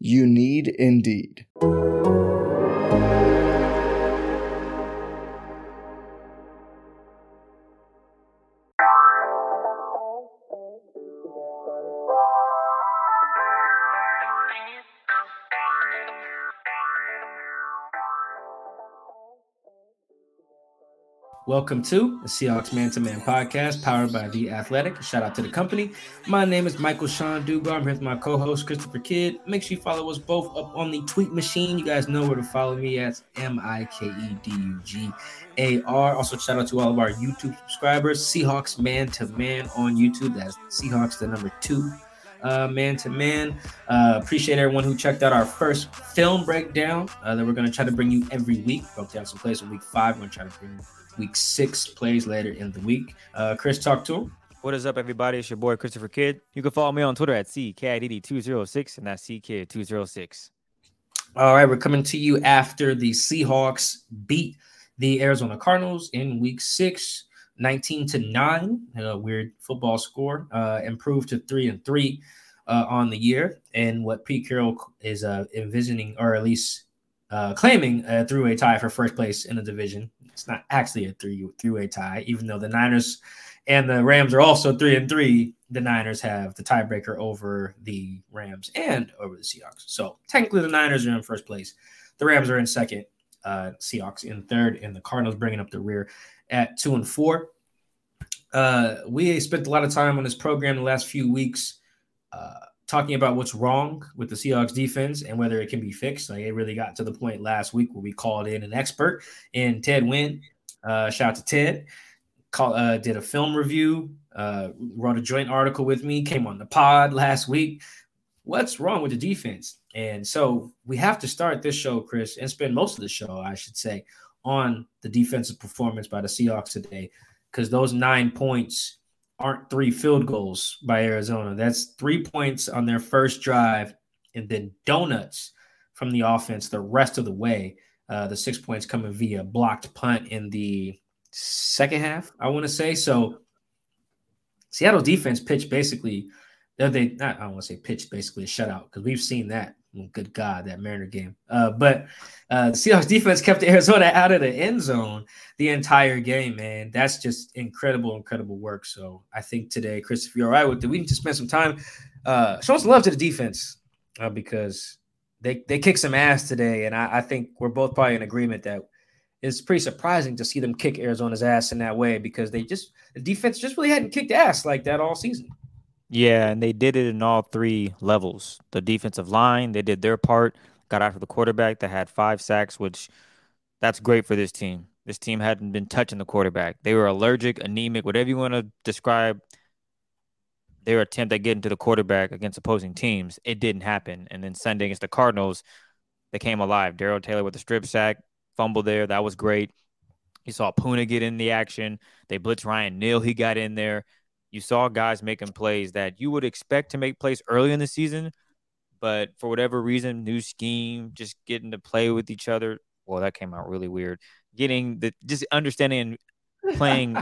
You need Indeed. Welcome to the Seahawks Man to Man podcast powered by The Athletic. Shout out to the company. My name is Michael Shawn Dugar. I'm here with my co host, Christopher Kidd. Make sure you follow us both up on the tweet machine. You guys know where to follow me at M I K E D U G A R. Also, shout out to all of our YouTube subscribers, Seahawks Man to Man on YouTube. That's Seahawks, the number two uh, man to man. Uh, appreciate everyone who checked out our first film breakdown uh, that we're going to try to bring you every week. Broke down some plays in week five. We're going to try to bring week six plays later in the week. Uh, Chris, talk to him. What is up, everybody? It's your boy Christopher Kidd. You can follow me on Twitter at CKIDD206, and that's CKID206. All right, we're coming to you after the Seahawks beat the Arizona Cardinals in week six, 19 to 9. A weird football score. Uh, improved to 3 and 3 uh, on the year. And what Pete Carroll is uh, envisioning, or at least uh, claiming a three-way tie for first place in the division. It's not actually a three three-way tie, even though the Niners and the Rams are also three and three. The Niners have the tiebreaker over the Rams and over the Seahawks. So technically, the Niners are in first place. The Rams are in second. Uh, Seahawks in third, and the Cardinals bringing up the rear at two and four. Uh, we spent a lot of time on this program the last few weeks. Talking about what's wrong with the Seahawks defense and whether it can be fixed. Like it really got to the point last week where we called in an expert in Ted Nguyen. Uh, shout out to Ted. Call, uh, did a film review, uh, wrote a joint article with me, came on the pod last week. What's wrong with the defense? And so we have to start this show, Chris, and spend most of the show, I should say, on the defensive performance by the Seahawks today, because those nine points aren't three field goals by Arizona. That's three points on their first drive and then donuts from the offense the rest of the way. Uh, the six points coming via blocked punt in the second half, I want to say. So Seattle defense pitched basically, they I don't want to say pitched basically a shutout because we've seen that good God, that Mariner game. Uh, but uh, the Seahawks defense kept Arizona out of the end zone the entire game, man. That's just incredible, incredible work. So I think today, Chris, if you're all right with it, we need to spend some time uh, showing some love to the defense uh, because they they kicked some ass today, and I, I think we're both probably in agreement that it's pretty surprising to see them kick Arizona's ass in that way because they just the defense just really hadn't kicked ass like that all season. Yeah, and they did it in all three levels. The defensive line, they did their part, got after the quarterback that had five sacks, which that's great for this team. This team hadn't been touching the quarterback. They were allergic, anemic, whatever you want to describe their attempt at getting to the quarterback against opposing teams. It didn't happen. And then Sunday against the Cardinals, they came alive. Darrell Taylor with a strip sack, fumble there. That was great. You saw Poona get in the action. They blitzed Ryan Neal. He got in there you saw guys making plays that you would expect to make plays early in the season, but for whatever reason, new scheme, just getting to play with each other. Well, that came out really weird. Getting the just understanding playing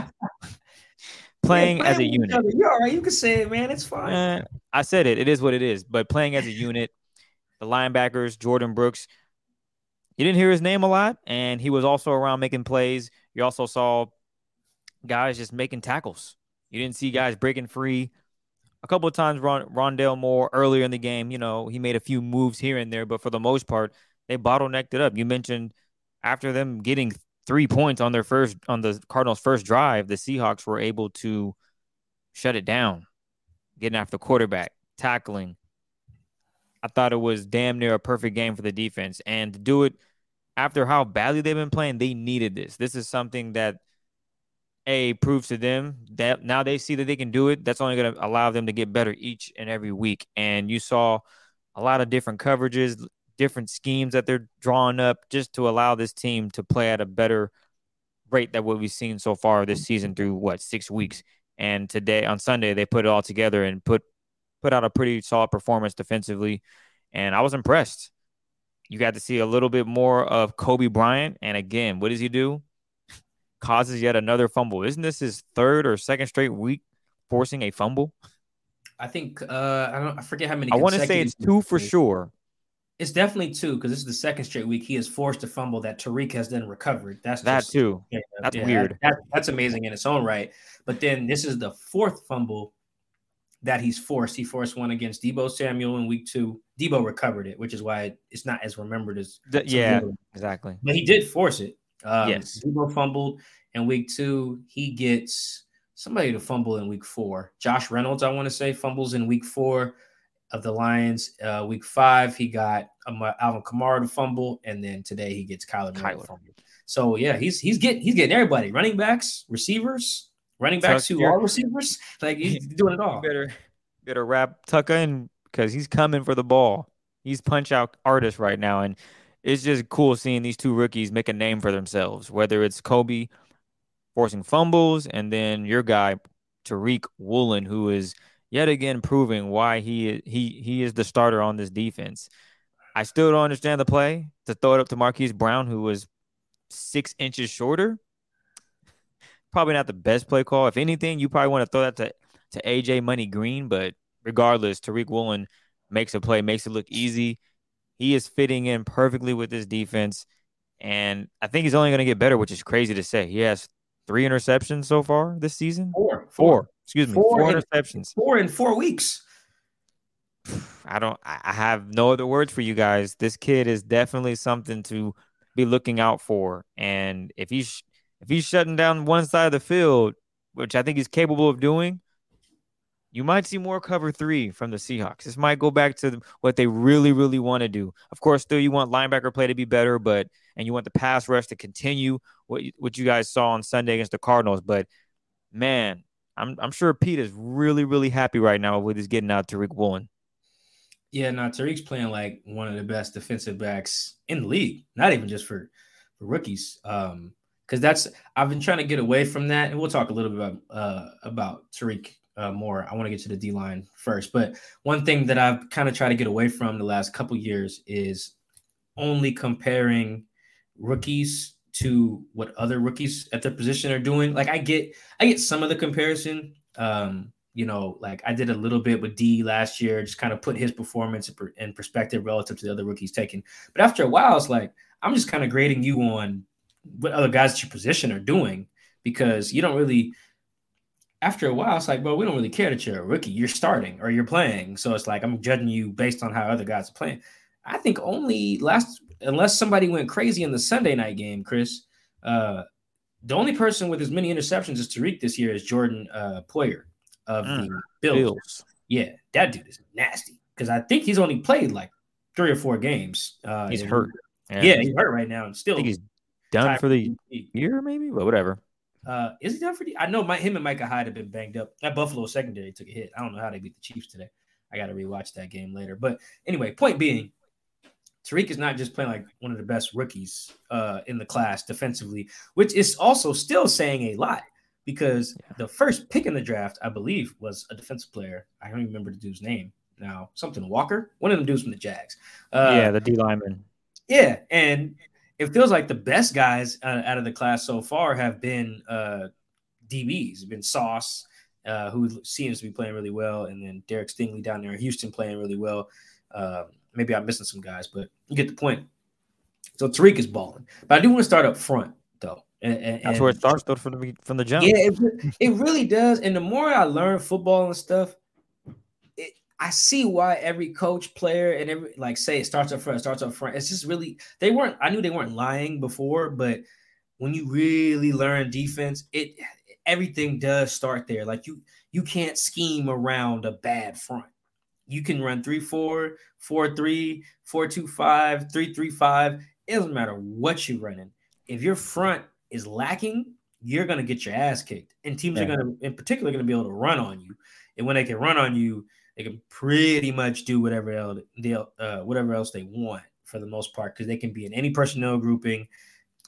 playing yeah, as a unit. You're all right. You can say it, man. It's fine. Eh, I said it. It is what it is. But playing as a unit, the linebackers, Jordyn Brooks, you didn't hear his name a lot, and he was also around making plays. You also saw guys just making tackles. You didn't see guys breaking free. A couple of times, Ron, Rondale Moore earlier in the game, you know, he made a few moves here and there, but for the most part, they bottlenecked it up. You mentioned after them getting three points on their first on the Cardinals' first drive, the Seahawks were able to shut it down, getting after the quarterback, tackling. I thought it was damn near a perfect game for the defense, and to do it after how badly they've been playing, they needed this. This is something that a proves to them that now they see that they can do it. That's only going to allow them to get better each and every week. And you saw a lot of different coverages, different schemes that they're drawing up just to allow this team to play at a better rate than what we've seen so far this season through what six weeks. And today on Sunday they put it all together and put put out a pretty solid performance defensively. And I was impressed. You got to see a little bit more of Coby Bryant. And again, what does he do? Causes yet another fumble. Isn't this his third or second straight week forcing a fumble? I think uh I don't I forget how many. I want to say it's two for sure. It's definitely two because this is the second straight week he has forced a fumble that Tariq has then recovered. That's that just, too. Yeah, that's yeah, weird. That, that's amazing in its own right. But then this is the fourth fumble that he's forced. He forced one against Deebo Samuel in week two. Deebo recovered it, which is why it's not as remembered as the, yeah, exactly. But he did force it. Um, yes, Deebo fumbled in week two. He gets somebody to fumble in week four. Josh Reynolds, I want to say, fumbles in week four of the Lions. Uh, week five, he got um, Alvin Kamara to fumble, and then today he gets Kyler to fumble. So yeah, he's he's getting he's getting everybody, running backs, receivers, running backs who are receivers. Like he's doing it all. Better better wrap Tucker in because he's coming for the ball. He's punch out artist right now, and it's just cool seeing these two rookies make a name for themselves. Whether it's Coby forcing fumbles, and then your guy Tariq Woolen, who is yet again proving why he he he is the starter on this defense. I still don't understand the play to throw it up to Marquise Brown, who was six inches shorter. Probably not the best play call. If anything, you probably want to throw that to, to AJ Money Green, but regardless, Tariq Woolen makes a play, makes it look easy. He is fitting in perfectly with this defense. And I think he's only going to get better, which is crazy to say. He has three interceptions so far this season. Four. Four. Excuse me. Four, four interceptions. Four in four weeks. I don't. I have no other words for you guys. This kid is definitely something to be looking out for. And if he's if he's shutting down one side of the field, which I think he's capable of doing, you might see more cover three from the Seahawks. This might go back to what they really, really want to do. Of course, still you want linebacker play to be better, but and you want the pass rush to continue what what you guys saw on Sunday against the Cardinals. But man, I'm I'm sure Pete is really, really happy right now with his getting out Tariq Woolen. Yeah, now Tariq's playing like one of the best defensive backs in the league. Not even just for for rookies. Um, because that's I've been trying to get away from that, and we'll talk a little bit about uh about Tariq uh, more. I want to get to the D line first, but one thing that I've kind of tried to get away from the last couple years is only comparing rookies to what other rookies at their position are doing. Like I get, I get some of the comparison. Um, you know, like I did a little bit with D last year, just kind of put his performance in perspective relative to the other rookies taken. But after a while, it's like I'm just kind of grading you on what other guys at your position are doing because you don't really. After a while, it's like, well, we don't really care that you're a rookie. You're starting or you're playing, so it's like I'm judging you based on how other guys are playing. I think only last, unless somebody went crazy in the Sunday night game, Chris. Uh, the only person with as many interceptions as Tariq this year is Jordan uh, Poyer of mm, the Bills. Bills. Yeah, that dude is nasty because I think he's only played like three or four games. Uh, he's hurt. Yeah. yeah. he's hurt right now, and still. I think he's done for the year, maybe. but whatever. Uh, is he done for the? I know my him and Micah Hyde have been banged up. That Buffalo secondary took a hit. I don't know how they beat the Chiefs today. I got to rewatch that game later. But anyway, point being, Tariq is not just playing like one of the best rookies uh, in the class defensively, which is also still saying a lot because yeah. the first pick in the draft, I believe, was a defensive player. I don't even remember the dude's name now. Something Walker, one of them dudes from the Jags. Uh, yeah, the D lineman. Yeah, and it feels like the best guys uh, out of the class so far have been uh, DBs. Have been Sauce, uh, who seems to be playing really well, and then Derek Stingley down there in Houston playing really well. Um, maybe I'm missing some guys, but you get the point. So Tariq is balling, but I do want to start up front though. And, and, That's where it starts though from the from the jump. Yeah, it, it really does. And the more I learn football and stuff, I see why every coach, player, and every like say it starts up front, starts up front. It's just really they weren't. I knew they weren't lying before, but when you really learn defense, it everything does start there. Like you you can't scheme around a bad front. You can run 3 4, 4 3, 4 2 5, 3 3 5. It doesn't matter what you're running. If your front is lacking, you're going to get your ass kicked. And teams yeah. are going to, in particular, going to be able to run on you. And when they can run on you, they can pretty much do whatever else they, uh, whatever else they want for the most part because they can be in any personnel grouping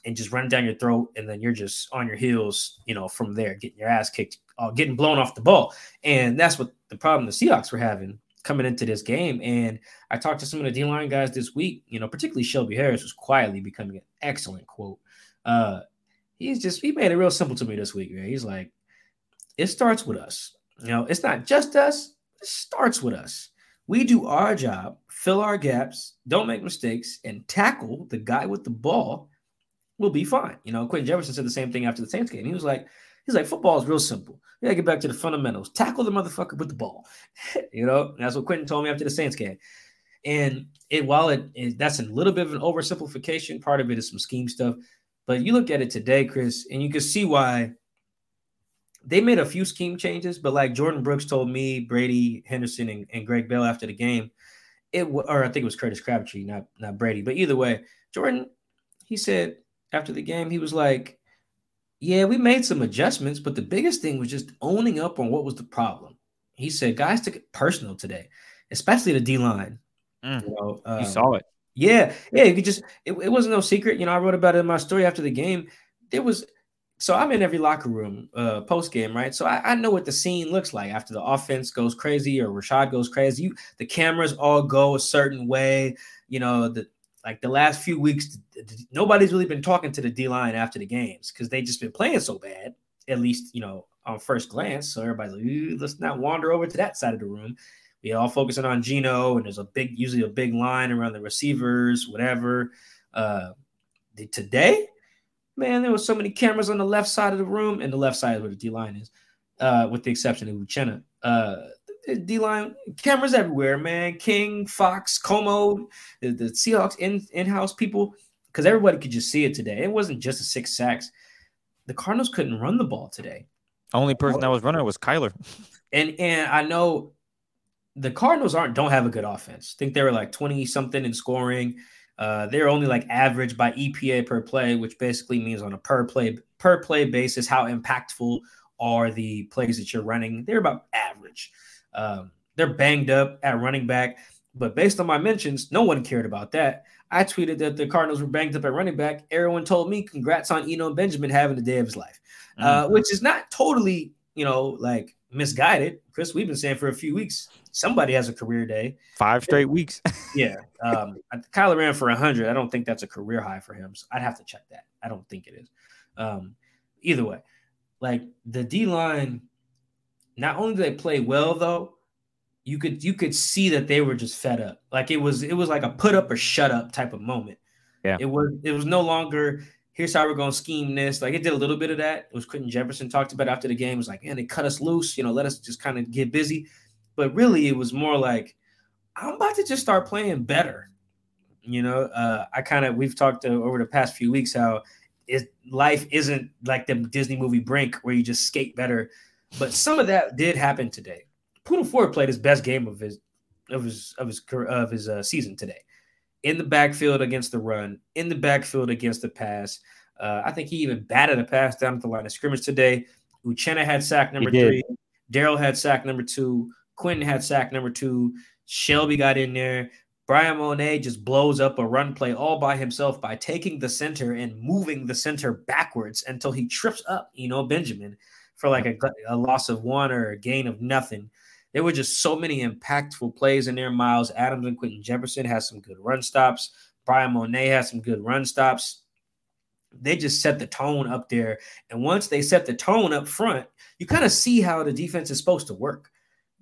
and just run down your throat, and then you're just on your heels, you know, from there, getting your ass kicked, uh, getting blown off the ball. And that's what the problem the Seahawks were having coming into this game. And I talked to some of the D line guys this week, you know, particularly Shelby Harris was quietly becoming an excellent quote. Uh, he's just he made it real simple to me this week. He's like, it starts with us. You know, it's not just us. Starts with us. We do our job, fill our gaps, don't make mistakes, and tackle the guy with the ball we'll be fine. You know, Quinton Jefferson said the same thing after the Saints game. He was like, he's like, football is real simple. You gotta get back to the fundamentals. Tackle the motherfucker with the ball. you know, and that's what Quinton told me after the Saints game. And it while it is that's a little bit of an oversimplification, part of it is some scheme stuff. But you look at it today, Chris, and you can see why they made a few scheme changes, but like Jordyn Brooks told me, Brady Henderson and, and Greg Bell after the game, it or I think it was Curtis Crabtree, not not Brady, but either way, Jordyn, he said after the game, he was like, Yeah, we made some adjustments, but the biggest thing was just owning up on what was the problem. He said, Guys took it personal today, especially the D line. Mm, you, know, um, you saw it. Yeah. Yeah. You could just, it, it wasn't no secret. You know, I wrote about it in my story after the game. There was, so I'm in every locker room uh, post game, right? So I, I, know what the scene looks like after the offense goes crazy or Rashaad goes crazy. You, the cameras all go a certain way. You know, the like the last few weeks, nobody's really been talking to the D line after the games because they just been playing so bad. At least you know on first glance. So everybody's like, let's not wander over to that side of the room. We all focusing on Geno, and there's a big, usually a big line around the receivers, whatever. Uh, the, today, man, there was so many cameras on the left side of the room, and the left side is where the D line is, uh, with the exception of Uchenna. Uh, D line cameras everywhere, man. King, Fox, KOMO, the, the Seahawks in in house people, because everybody could just see it today. It wasn't just a six sacks. The Cardinals couldn't run the ball today. Only person that was running was Kyler. And and I know the Cardinals aren't don't have a good offense. I think they were like 20 something in scoring. Uh, they're only like average by EPA per play, which basically means on a per play per play basis, how impactful are the plays that you're running. They're about average. Um, they're banged up at running back, but based on my mentions, no one cared about that. I tweeted that the Cardinals were banged up at running back. Everyone told me, "Congrats on Eno Benjamin having the day of his life," uh, mm-hmm. uh, which is not totally, you know, like misguided. Chris, we've been saying for a few weeks, somebody has a career day. Five straight weeks. yeah. Um, Kyler ran for 100. I don't think that's a career high for him. So I'd have to check that. I don't think it is. Um, either way, like the D line not only did they play well though, you could you could see that they were just fed up. Like it was it was like a put up or shut up type of moment. Yeah. It was it was no longer here's how we're gonna scheme this. Like it did a little bit of that. It was Quinton Jefferson talked about after the game. It was like, man, they cut us loose, you know, let us just kind of get busy. But really it was more like I'm about to just start playing better. You know, uh, I kind of we've talked to, over the past few weeks how it, life isn't like the Disney movie Brink where you just skate better but some of that did happen today. Poona Ford played his best game of his of his of his of his uh, season today, in the backfield against the run, in the backfield against the pass. Uh, I think he even batted a pass down at the line of scrimmage today. Uchenna had sack number three. Darrell had sack number two. Quinton had sack number two. Shelby got in there. Bryan Mone just blows up a run play all by himself by taking the center and moving the center backwards until he trips up, you know, Benjamin for like a, a loss of one or a gain of nothing. There were just so many impactful plays in there. Myles Adams and Quinton Jefferson had some good run stops. Bryan Mone had some good run stops. They just set the tone up there. And once they set the tone up front, you kind of see how the defense is supposed to work.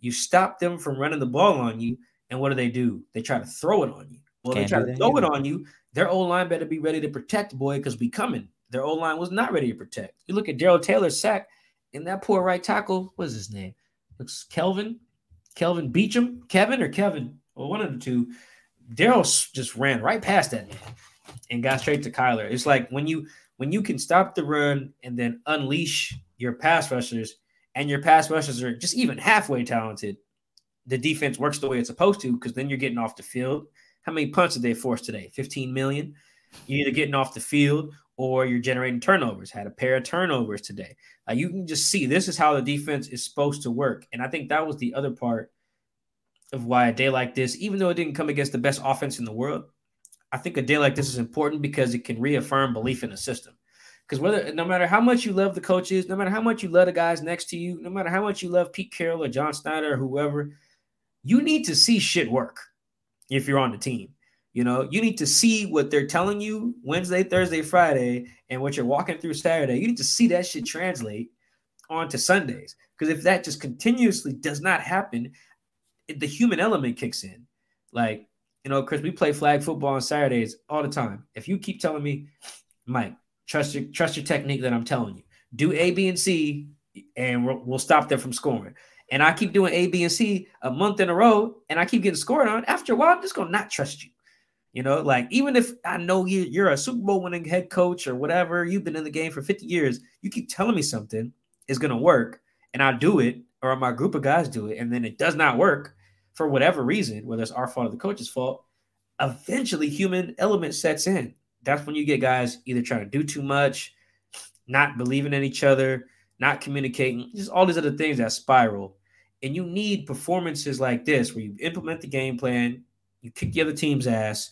You stop them from running the ball on you, and what do they do? They try to throw it on you. Well, Can't they try to throw either. it on you. Their old line better be ready to protect, boy, because we coming. Their old line was not ready to protect. You look at Darrell Taylor's sack and that poor right tackle, what's his name? Looks Kelvin. Kelvin Beachum, Kevin or Kevin, well, one of the two. Darrell just ran right past that man and got straight to Kyler. It's like when you when you can stop the run and then unleash your pass rushers, and your pass rushers are just even halfway talented, the defense works the way it's supposed to because then you're getting off the field. How many punts did they force today? 15 million. You're either getting off the field or you're generating turnovers. Had a pair of turnovers today. Uh, you can just see this is how the defense is supposed to work. And I think that was the other part of why a day like this, even though it didn't come against the best offense in the world, I think a day like this is important because it can reaffirm belief in the system. Because whether no matter how much you love the coaches, no matter how much you love the guys next to you, no matter how much you love Pete Carroll or John Schneider or whoever, you need to see shit work if you're on the team. You know, you need to see what they're telling you Wednesday, Thursday, Friday, and what you're walking through Saturday. You need to see that shit translate onto Sundays. Because if that just continuously does not happen, the human element kicks in. Like, you know, Chris, we play flag football on Saturdays all the time. If you keep telling me, Mike, trust your trust your technique that I'm telling you, do A, B, and C, and we'll, we'll stop them from scoring. And I keep doing A, B, and C a month in a row, and I keep getting scored on. After a while, I'm just gonna not trust you. You know, like even if I know you, you're a Super Bowl winning head coach or whatever, you've been in the game for 50 years, you keep telling me something is to work and I do it, or my group of guys do it, and then it does not work for whatever reason, whether it's our fault or the coach's fault, eventually human element sets in. That's when you get guys either trying to do too much, not believing in each other, not communicating, just all these other things that spiral. And you need performances like this where you implement the game plan, you kick the other team's ass,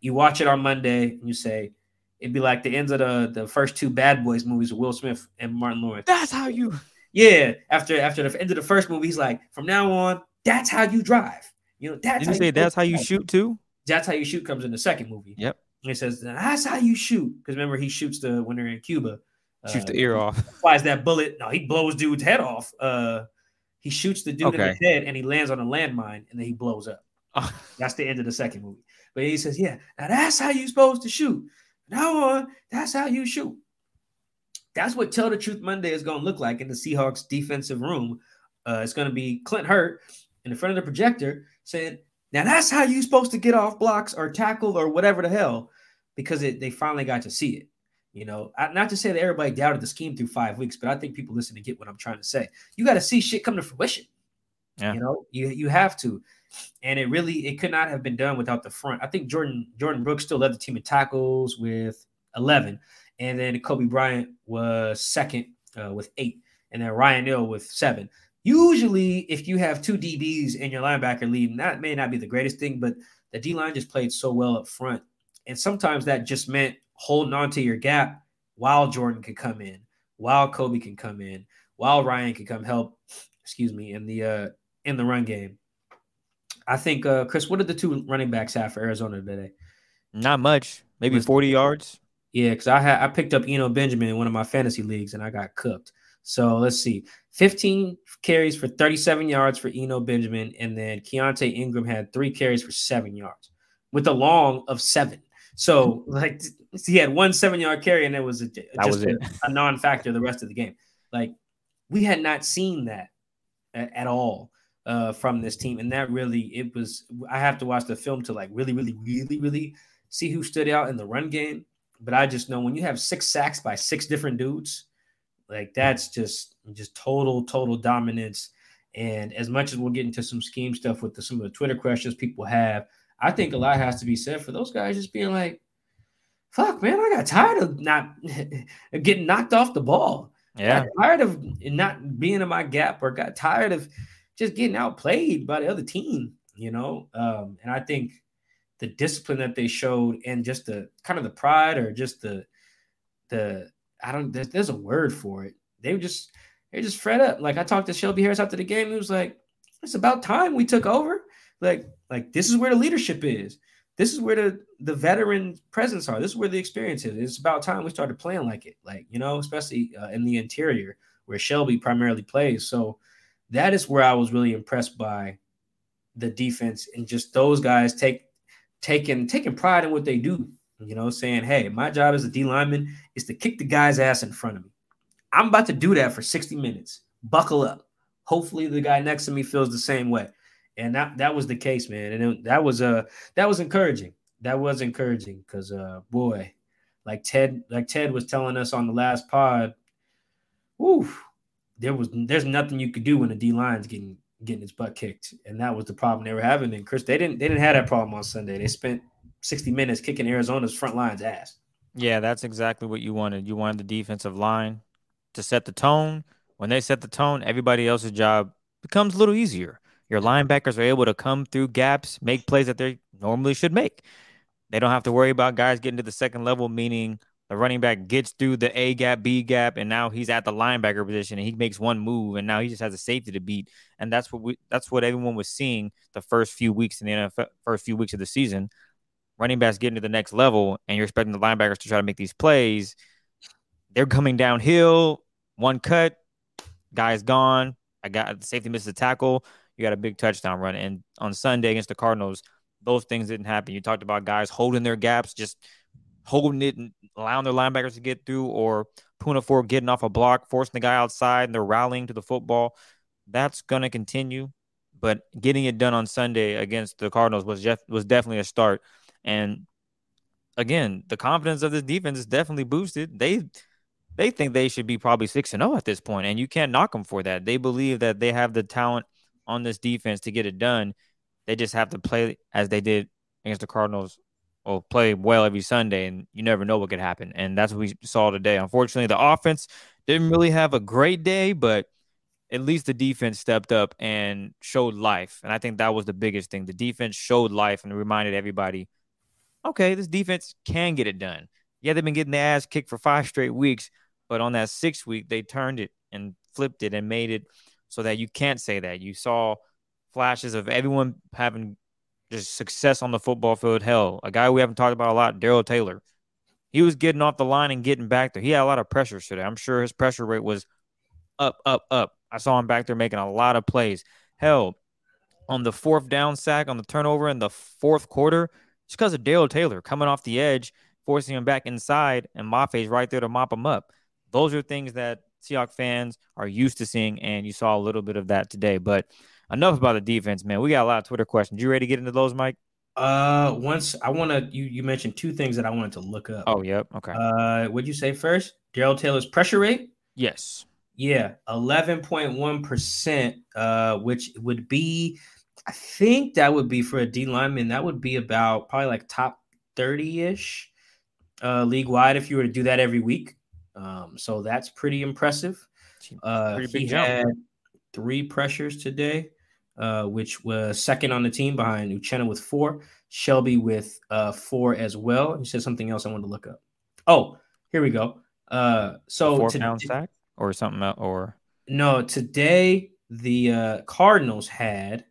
you watch it on Monday and you say, it'd be like the ends of the, the first two Bad Boys movies with Will Smith and Martin Lawrence. That's how you. Yeah. After after the end of the first movie, he's like, from now on, that's how you drive. You know, that's Did you say that's how you shoot too? That's how you shoot comes in the second movie. Yep. He says, that's how you shoot. Because remember, he shoots the when they're in Cuba. Shoots uh, the ear off. Flies that bullet. No, he blows dude's head off. Uh he shoots the dude okay. in the head and he lands on a landmine and then he blows up. that's the end of the second movie. But he says, Yeah, now that's how you're supposed to shoot. Now on, that's how you shoot. That's what Tell the Truth Monday is going to look like in the Seahawks defensive room. Uh, it's going to be Clint Hurtt in the front of the projector saying, Now that's how you're supposed to get off blocks or tackle or whatever the hell, because it, they finally got to see it. You know, not to say that everybody doubted the scheme through five weeks, but I think people listen to get what I'm trying to say. You got to see shit come to fruition. Yeah. You know, you you have to and it really it could not have been done without the front. I think Jordyn Jordyn Brooks still led the team in tackles with 11, and then Coby Bryant was second uh, with eight, and then Ryan Neal with seven. Usually, if you have two DBs in your linebacker lead, that may not be the greatest thing, but the D line just played so well up front, and sometimes that just meant holding on to your gap while Jordyn could come in, while Coby can come in, while Ryan can come help. Excuse me, in the uh, in the run game. I think, uh, Chris, what did the two running backs have for Arizona today? Not much, maybe 40 yards. Yeah, because I had I picked up Eno Benjamin in one of my fantasy leagues and I got cooked. So let's see. 15 carries for 37 yards for Eno Benjamin, and then Keaontay Ingram had three carries for seven yards with a long of seven. So like he had one seven yard carry, and it was a, just was a, a non-factor the rest of the game. Like we had not seen that at, at all uh, from this team, and that really it was. I have to watch the film to like really, really, really, really see who stood out in the run game. But I just know when you have six sacks by six different dudes, like that's just just total total dominance. And as much as we'll get into some scheme stuff with the, some of the Twitter questions people have, I think a lot has to be said for those guys just being like, "Fuck, man, I got tired of not getting knocked off the ball. Yeah, tired of not being in my gap, or got tired of." just getting outplayed by the other team, you know. Um, and I think the discipline that they showed and just the kind of the pride or just the the I don't there's, there's a word for it. They were just they're just fed up. Like I talked to Shelby Harris after the game. He was like, "It's about time we took over. Like like this is where the leadership is. This is where the the veteran presence are. This is where the experience is. It's about time we started playing like it. Like you know, especially uh, in the interior where Shelby primarily plays. So that is where I was really impressed by the defense and just those guys take taking taking pride in what they do. You know, saying, "Hey, my job as a D lineman is to kick the guy's ass in front of me. I'm about to do that for 60 minutes. Buckle up. Hopefully, the guy next to me feels the same way. And that that was the case, man. And it, that was uh that was encouraging. That was encouraging because uh boy, like Ted like Ted was telling us on the last pod, whoo, there was there's nothing you could do when the D line's getting getting its butt kicked, and that was the problem they were having. And Chris, they didn't they didn't have that problem on Sunday. They spent 60 minutes kicking Arizona's front line's ass. Yeah, that's exactly what you wanted. You wanted the defensive line to set the tone. When they set the tone, everybody else's job becomes a little easier. Your linebackers are able to come through gaps, make plays that they normally should make. They don't have to worry about guys getting to the second level, meaning the running back gets through the A gap, B gap, and now he's at the linebacker position and he makes one move and now he just has a safety to beat. And that's what we that's what everyone was seeing the first few weeks in the NFL, first few weeks of the season. Running backs getting to the next level, and you're expecting the linebackers to try to make these plays. They're coming downhill, one cut, guy's gone. I got the safety misses a tackle. You got a big touchdown run. And on Sunday against the Cardinals, those things didn't happen. You talked about guys holding their gaps, just holding it and allowing their linebackers to get through, or Poona Ford getting off a block, forcing the guy outside, and they're rallying to the football. That's going to continue. But getting it done on Sunday against the Cardinals was just, was definitely a start. And again, the confidence of this defense is definitely boosted. They they think they should be probably six and zero oh at this point, and you can't knock them for that. They believe that they have the talent on this defense to get it done. They just have to play as they did against the Cardinals or play well every Sunday, and you never know what could happen. And that's what we saw today. Unfortunately, the offense didn't really have a great day, but at least the defense stepped up and showed life. And I think that was the biggest thing. The defense showed life and reminded everybody, okay, this defense can get it done. Yeah, they've been getting their ass kicked for five straight weeks, but on that sixth week, they turned it and flipped it and made it so that you can't say that. You saw flashes of everyone having just success on the football field. Hell, a guy we haven't talked about a lot, Darrell Taylor. He was getting off the line and getting back there. He had a lot of pressure today. I'm sure his pressure rate was up, up, up. I saw him back there making a lot of plays. Hell, on the fourth down sack, on the turnover in the fourth quarter, just because of Darrell Taylor coming off the edge, forcing him back inside, and Mafe's right there to mop him up. Those are things that Seahawks fans are used to seeing, and you saw a little bit of that today. But enough about the defense, man. We got a lot of Twitter questions. You ready to get into those, Mike? Uh, once I want to, you you mentioned two things that I wanted to look up. Oh, yep. Okay. Uh, what'd you say first? Darrell Taylor's pressure rate? Yes. Yeah, eleven point one percent. Uh, which would be, I think that would be for a D lineman. That would be about probably like top thirty ish, uh, league wide if you were to do that every week. Um, so that's pretty impressive. Uh, pretty he jump. had three pressures today, uh, which was second on the team behind Uchenna with four, Shelby with uh, four as well. He said something else I wanted to look up. Oh, here we go. Uh, so four pound sack or something else, or no, today the uh, Cardinals had,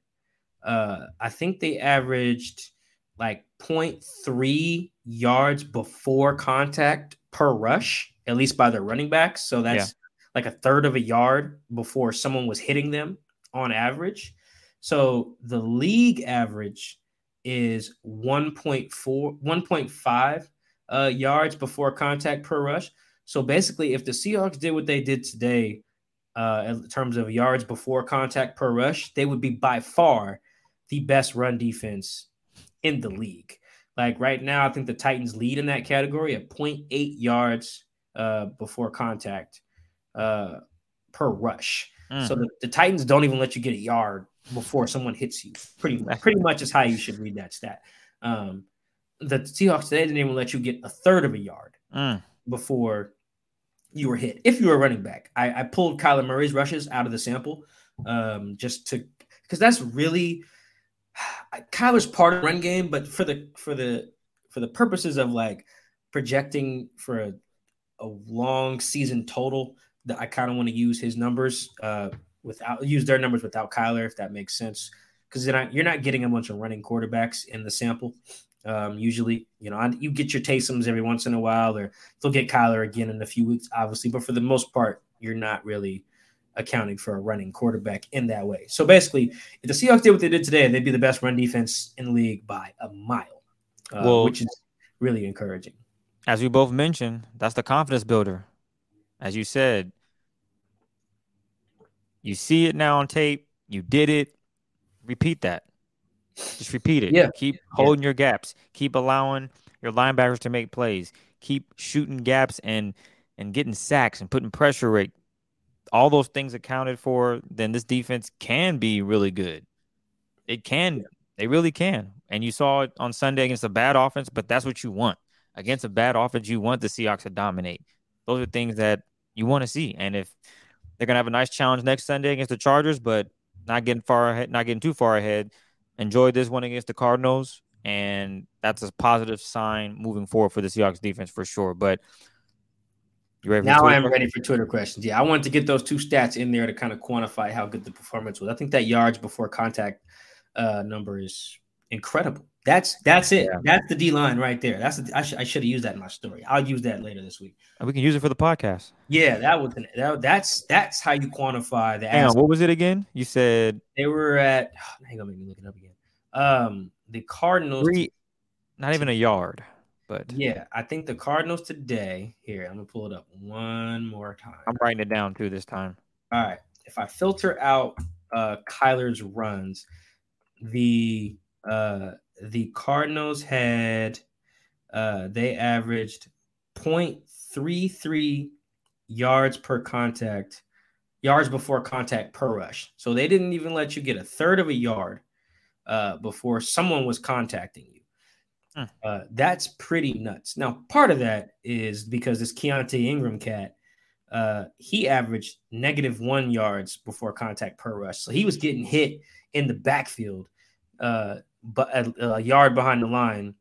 uh, I think they averaged like 0.3 yards before contact per rush at least by their running backs. So that's yeah. like a third of a yard before someone was hitting them on average. So the league average is 1.4, 1.5 uh, yards before contact per rush. So basically, if the Seahawks did what they did today uh, in terms of yards before contact per rush, they would be by far the best run defense in the league. Like right now, I think the Titans lead in that category at 0.8 yards uh, before contact uh, per rush. Mm. So the, the, Titans don't even let you get a yard before someone hits you. Pretty pretty much is how you should read that stat. Um, the Seahawks today didn't even let you get a third of a yard mm. before you were hit. If you were running back, I, I pulled Kyler Murray's rushes out of the sample um, just to because that's really Kyler's part of the run game, but for the for the for the purposes of like projecting for a a long season total that I kind of want to use his numbers uh, without use their numbers without Kyler, if that makes sense. Because you're not, you're not getting a bunch of running quarterbacks in the sample. Um, usually, you know, you get your Taysom's every once in a while, or they'll get Kyler again in a few weeks, obviously. But for the most part, you're not really accounting for a running quarterback in that way. So basically, if the Seahawks did what they did today, they'd be the best run defense in the league by a mile, uh, well, which is really encouraging as we both mentioned, that's the confidence builder. As you said, you see it now on tape, you did it. repeat that. Just repeat it. Yeah. Keep holding your gaps. Keep allowing your linebackers to make plays. Keep shooting gaps and and getting sacks and putting pressure rate. All those things accounted for, then this defense can be really good. It can. They really can. And you saw it on Sunday against a bad offense, but that's what you want. Against a bad offense, you want the Seahawks to dominate. Those are things that you want to see. And if they're gonna have a nice challenge next Sunday against the Chargers, but not getting far ahead, not getting too far ahead. Enjoy this one against the Cardinals, and that's a positive sign moving forward for the Seahawks defense for sure. But now I am ready for Twitter questions. Yeah, I wanted to get those two stats in there to kind of quantify how good the performance was. I think that yards before contact uh, number is incredible. That's that's it. Yeah. That's the D line right there. That's the, I, sh- I should have used that in my story. I'll use that later this week. We can use it for the podcast. Yeah, that was that, that's that's how you quantify the. On, what was it again? You said they were at. Hang on, let me look it up again. Um, the Cardinals. Three, not even a yard, but yeah, I think the Cardinals today. Here, I'm gonna pull it up one more time. I'm writing it down too this time. All right, if I filter out uh Kyler's runs, the uh the Cardinals had uh, they averaged 0.33 yards per contact, yards before contact per rush. So they didn't even let you get a third of a yard uh, before someone was contacting you. Hmm. Uh, that's pretty nuts. Now, part of that is because this Keaontay Ingram cat, uh, he averaged negative one yards before contact per rush. So he was getting hit in the backfield uh, but a, a yard behind the line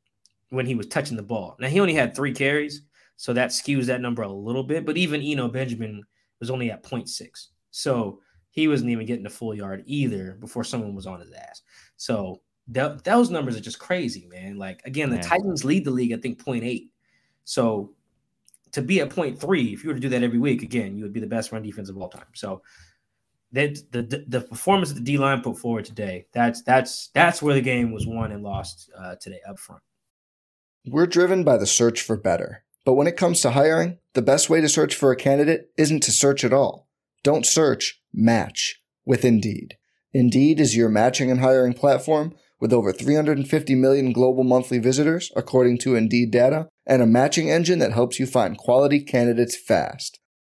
when he was touching the ball. Now he only had three carries, so that skews that number a little bit. But even Eno Benjamin was only at 0.6. So he wasn't even getting a full yard either before someone was on his ass. So th- those numbers are just crazy, man. Like again, the Titans lead the league, I think 0.8. So to be at 0.3, if you were to do that every week, again, you would be the best run defense of all time. So that the, the performance that the D line put forward today, that's that's that's where the game was won and lost uh, today up front. We're driven by the search for better, but when it comes to hiring, the best way to search for a candidate isn't to search at all. Don't search, match with Indeed. Indeed is your matching and hiring platform with over 350 million global monthly visitors, according to Indeed data, and a matching engine that helps you find quality candidates fast.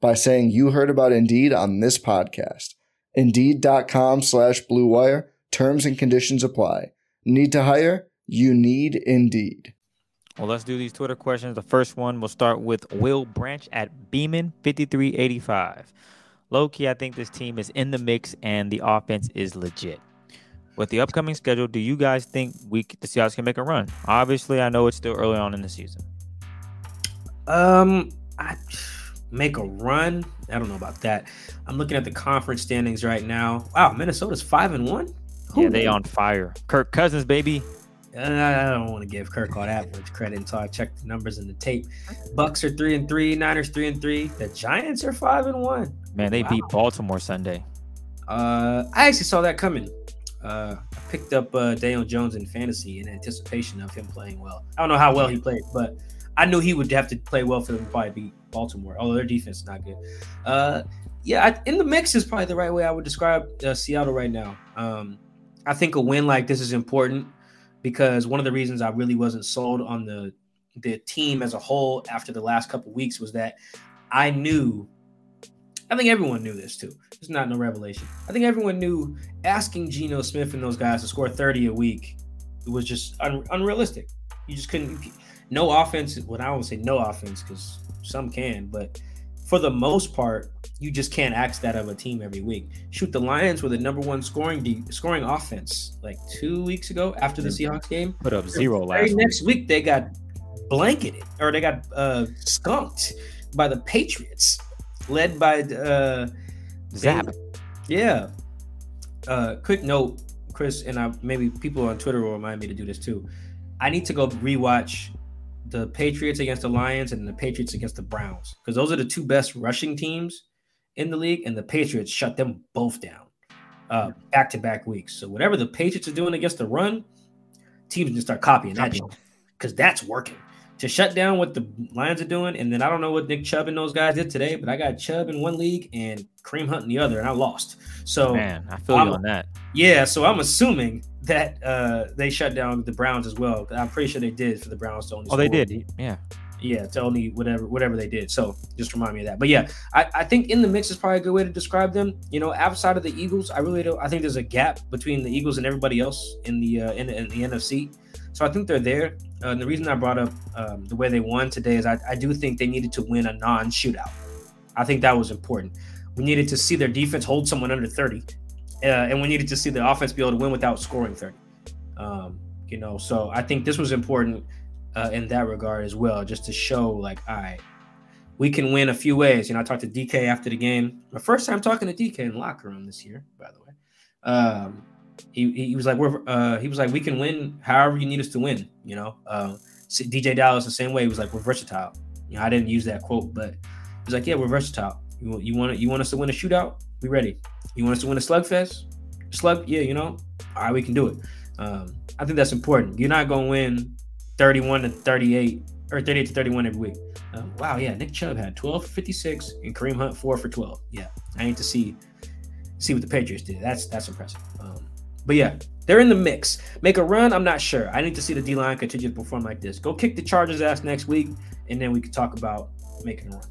by saying you heard about Indeed on this podcast. Indeed.com slash Blue Wire. Terms and conditions apply. Need to hire? You need Indeed. Well, let's do these Twitter questions. The first one we'll start with Will Branch at Beeman 5385. Low key, I think this team is in the mix and the offense is legit. With the upcoming schedule, do you guys think we the Seahawks can make a run? Obviously, I know it's still early on in the season. Um, I make a run. I don't know about that. I'm looking at the conference standings right now. Wow, Minnesota's five and one. Yeah, they on fire. Kirk Cousins, baby. I don't want to give Kirk all that much credit until I check the numbers in the tape. Bucks are three and three. Niners three and three. The Giants are five and one. Man, they wow. beat Baltimore Sunday. Uh, I actually saw that coming. Uh, I picked up uh, Daniel Jones in fantasy in anticipation of him playing well. I don't know how well he played, but I knew he would have to play well for them to probably beat Baltimore, although their defense is not good. Uh, yeah, I, in the mix is probably the right way I would describe uh, Seattle right now. Um, I think a win like this is important because one of the reasons I really wasn't sold on the the team as a whole after the last couple weeks was that I knew. I think everyone knew this too. It's not no revelation. I think everyone knew asking Geno Smith and those guys to score 30 a week was just un- unrealistic. You just couldn't no offense. Well, I don't say no offense because some can, but for the most part, you just can't ask that of a team every week. Shoot, the Lions were the number one scoring de- scoring offense like two weeks ago after the Seahawks game. Put up zero the last. next week they got blanketed or they got uh, skunked by the Patriots, led by uh, Zap. Yeah. Uh, quick note Chris, and I, maybe people on Twitter will remind me to do this too. I need to go rewatch the Patriots against the Lions and the Patriots against the Browns because those are the two best rushing teams in the league, and the Patriots shut them both down back to back weeks. So whatever the Patriots are doing against the run, teams can start copying that because that's working to shut down what the Lions are doing. And then I don't know what Nick Chubb and those guys did today, but I got Chubb in one league and Kareem Hunt in the other, and I lost. So man, I feel I'm, you on that. Yeah, so I'm assuming that uh, they shut down the Browns as well. I'm pretty sure they did for the Browns to only. Oh, they did. Yeah. Yeah, to only whatever whatever they did. So just remind me of that. But yeah, I, I think in the mix is probably a good way to describe them. You know, outside of the Eagles, I really don't. I think there's a gap between the Eagles and everybody else in the uh, in, in the NFC. So I think they're there. Uh, and the reason I brought up um, the way they won today is I, I do think they needed to win a non shootout. I think that was important. We needed to see their defense hold someone under 30, uh, and we needed to see the offense be able to win without scoring 30. Um, you know, so I think this was important uh, in that regard as well, just to show like, all right, we can win a few ways. You know, I talked to DK after the game. My first time talking to DK in locker room this year, by the way. Um, he, he was like, we're uh, he was like, we can win however you need us to win. You know, uh, DeeJay Dallas the same way. He was like, we're versatile. You know, I didn't use that quote, but he was like, yeah, we're versatile. You you want you want us to win a shootout? We ready. You want us to win a slugfest? Slug? Yeah, you know, all right, we can do it. Um, I think that's important. You're not gonna win 31 to 38 or 38 to 31 every week. Um, wow, yeah, Nick Chubb had 12 for 56 and Kareem Hunt four for 12. Yeah, I need to see see what the Patriots did. That's that's impressive. Um, but yeah, they're in the mix. Make a run? I'm not sure. I need to see the D line continue to perform like this. Go kick the Chargers' ass next week, and then we can talk about making a run.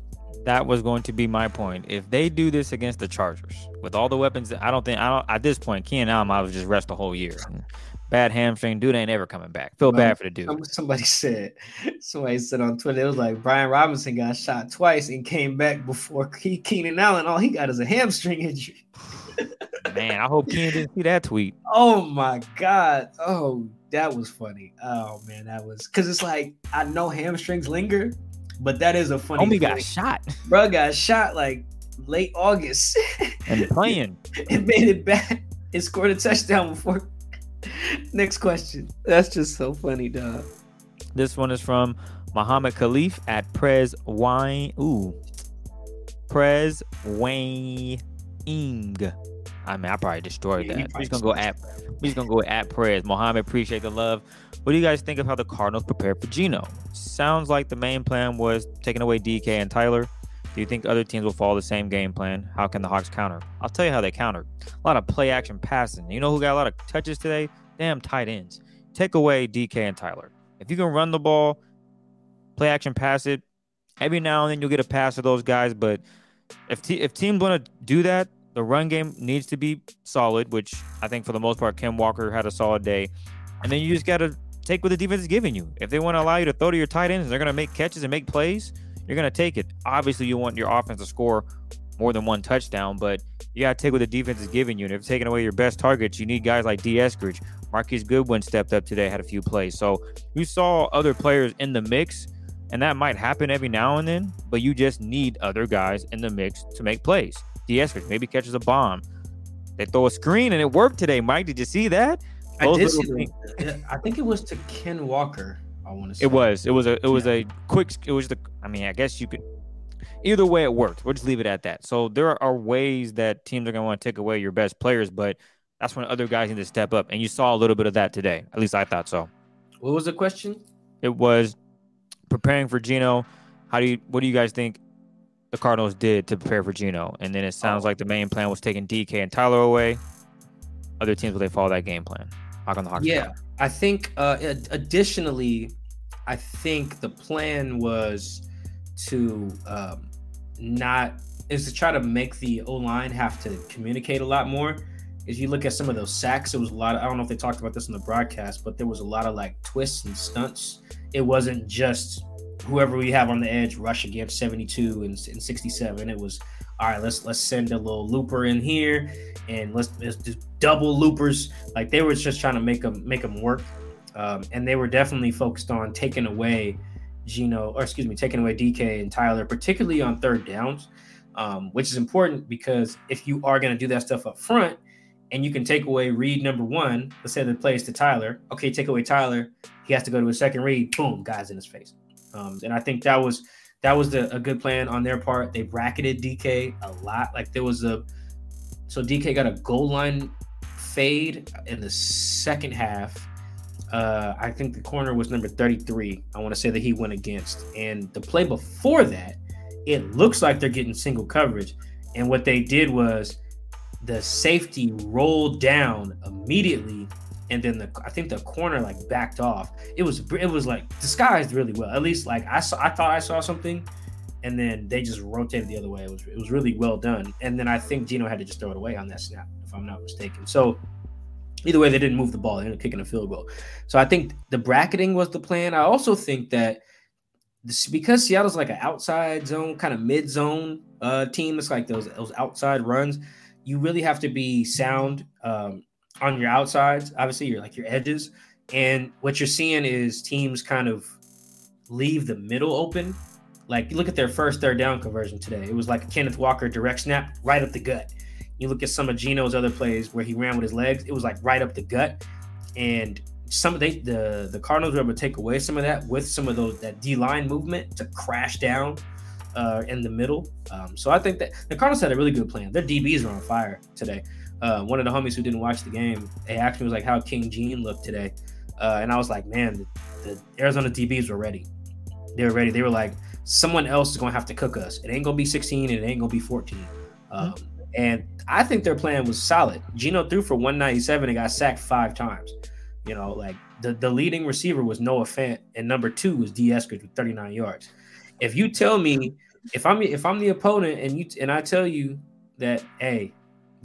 That was going to be my point. If they do this against the Chargers with all the weapons, I don't think I don't at this point. Keenan Allen, I was just rest the whole year. Bad hamstring, dude ain't ever coming back. Feel bad for the dude. Somebody said, somebody said on Twitter, it was like Brian Robinson got shot twice and came back before Keenan Allen. All he got is a hamstring injury. Man, I hope Keenan didn't see that tweet. Oh my god. Oh, that was funny. Oh man, that was because it's like I know hamstrings linger, but that is a funny. Homie got shot. Bro got shot like late August and playing. and made it back and scored a touchdown before. Next question. That's just so funny, dog. This one is from Muhammad Khalif at Prez Wine. Ooh. Prez Wayne Ing. I mean, I probably destroyed that. We're just gonna go at we're just gonna go at Prez. Mohammed, appreciate the love. What do you guys think of how the Cardinals prepared for Geno? Sounds like the main plan was taking away DK and Tyler. Do you think other teams will follow the same game plan? How can the Hawks counter? I'll tell you how they countered. A lot of play action passing. You know who got a lot of touches today? Damn tight ends. Take away DK and Tyler. If you can run the ball, play action pass it, every now and then you'll get a pass to those guys. But if te- if teams want to do that, the run game needs to be solid, which I think for the most part, Ken Walker had a solid day. And then you just got to take what the defense is giving you. If they want to allow you to throw to your tight ends and they're going to make catches and make plays, you're going to take it. Obviously, you want your offense to score more than one touchdown, but you got to take what the defense is giving you. And if you're taking away your best targets, you need guys like Dee Eskridge. Marquise Goodwin stepped up today, had a few plays. So you saw other players in the mix, and that might happen every now and then, but you just need other guys in the mix to make plays. Dee Eskridge maybe catches a bomb. They throw a screen and it worked today. Mike, did you see that? Those I did see that. I think it was to Ken Walker. I want to say it was. It was a. It was a quick. It was the. I mean, I guess you could. Either way, it worked. We'll just leave it at that. So there are ways that teams are going to want to take away your best players, but that's when other guys need to step up. And you saw a little bit of that today. At least I thought so. What was the question? It was preparing for Geno. How do you? What do you guys think the Cardinals did to prepare for Geno? And then it sounds oh. like the main plan was taking DK and Tyler away. Other teams will they follow that game plan? How can the Hawks? Yeah, I think. Uh, additionally, I think the plan was to um, not is to try to make the O line have to communicate a lot more. If you look at some of those sacks, it was a lot. Of, I don't know if they talked about this in the broadcast, but there was a lot of like twists and stunts. It wasn't just whoever we have on the edge rush against 72 and, and 67. It was all right. Let's let's send a little looper in here, and let's, let's just double loopers. Like they were just trying to make them make them work, um, and they were definitely focused on taking away Geno, or excuse me, taking away DK and Tyler, particularly on third downs, um, which is important because if you are going to do that stuff up front, and you can take away read number one. Let's say the plays to Tyler. Okay, take away Tyler. He has to go to a second read. Boom, guys in his face. Um, and I think that was that was the, a good plan on their part. They bracketed DK a lot. Like there was a so DK got a goal line fade in the second half. Uh, I think the corner was number 33. I want to say that he went against. And the play before that, it looks like they're getting single coverage. And what they did was the safety rolled down immediately and then the I think the corner like backed off. It was it was like disguised really well. At least like I saw I thought I saw something, and then they just rotated the other way. It was it was really well done. And then I think Geno had to just throw it away on that snap, if I'm not mistaken. So either way, they didn't move the ball. They ended up kicking a field goal. So I think the bracketing was the plan. I also think that this, because Seattle's like an outside zone, kind of mid zone uh, team. It's like those those outside runs. You really have to be sound um, on your outsides, obviously you're like your edges. And what you're seeing is teams kind of leave the middle open. Like look at their first third down conversion today. It was like Kenneth Walker direct snap right up the gut. You look at some of Geno's other plays where he ran with his legs, it was like right up the gut. And some of they, the the Cardinals were able to take away some of that with some of those that D line movement to crash down uh, in the middle. Um, so I think that the Cardinals had a really good plan. Their DBs were on fire today uh, one of the homies who didn't watch the game, they asked me was like how King Gene looked today, uh, and I was like, man, the, the, Arizona DBs were ready. They were ready. They were like, someone else is gonna have to cook us. It ain't gonna be 16 and it ain't gonna be 14. Um, mm-hmm. And I think their plan was solid. Geno threw for 197 and got sacked five times. You know, like the, the leading receiver was Noah Fant, and number two was Dee Eskridge with 39 yards. If you tell me if I'm if I'm the opponent and you and I tell you that hey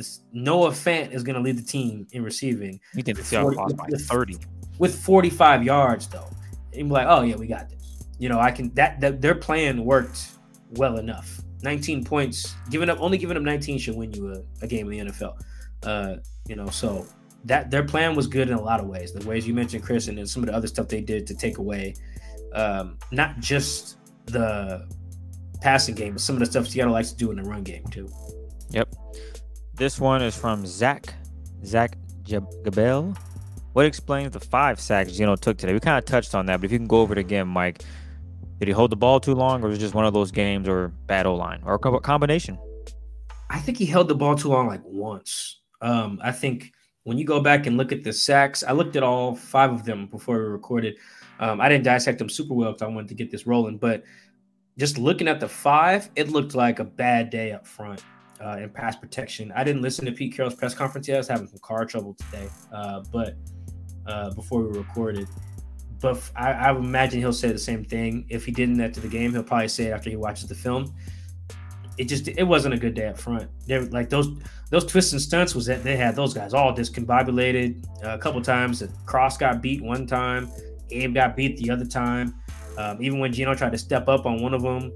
this Noah Fant is going to lead the team in receiving. You think the Seahawks lost by with, 30 with 45 yards though. And be like, oh yeah, we got this. You know, I can that, that their plan worked well enough. 19 points, giving up only giving up 19 should win you a, a game in the NFL. Uh, you know, so that their plan was good in a lot of ways. The ways you mentioned, Chris, and then some of the other stuff they did to take away, um, not just the passing game, but some of the stuff Seattle likes to do in the run game too. Yep. This one is from Zach, Zach Gabel. What explains the five sacks Geno took today? We kind of touched on that, but if you can go over it again, Mike, did he hold the ball too long, or was it just one of those games, or bad O line, or a combination? I think he held the ball too long, like once. Um, I think when you go back and look at the sacks, I looked at all five of them before we recorded. Um, I didn't dissect them super well because I wanted to get this rolling, but just looking at the five, it looked like a bad day up front uh, in pass protection. I didn't listen to Pete Carroll's press conference yet. I was having some car trouble today, uh, but uh, before we recorded. But I, imagine he'll say the same thing. If he didn't after the game, he'll probably say it after he watches the film. It just it wasn't a good day up front. They're like those those twists and stunts was that they had those guys all discombobulated uh, a couple times. Cross got beat one time, Abe got beat the other time. Um, even when Geno tried to step up on one of them,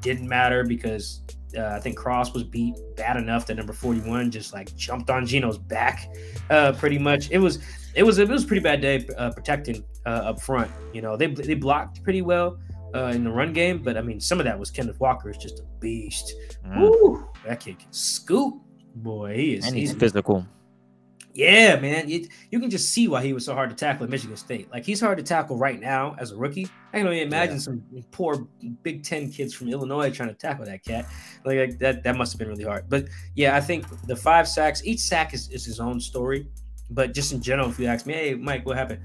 didn't matter because uh, I think Cross was beat bad enough that number 41 just like jumped on Geno's back uh, pretty much. It was it was it was a pretty bad day uh, protecting uh, up front. You know, they they blocked pretty well uh, in the run game, but I mean some of that was Kenneth Walker is just a beast. Mm. Woo, that kid can scoop. Boy, he is and he's, he's physical. Yeah, man. You, you can just see why he was so hard to tackle at Michigan State. Like he's hard to tackle right now as a rookie. I can only imagine yeah. some poor Big Ten kids from Illinois trying to tackle that cat. Like, like, that that must have been really hard. But yeah, I think the five sacks, each sack is, is his own story. But just in general, if you ask me, hey Mike, what happened?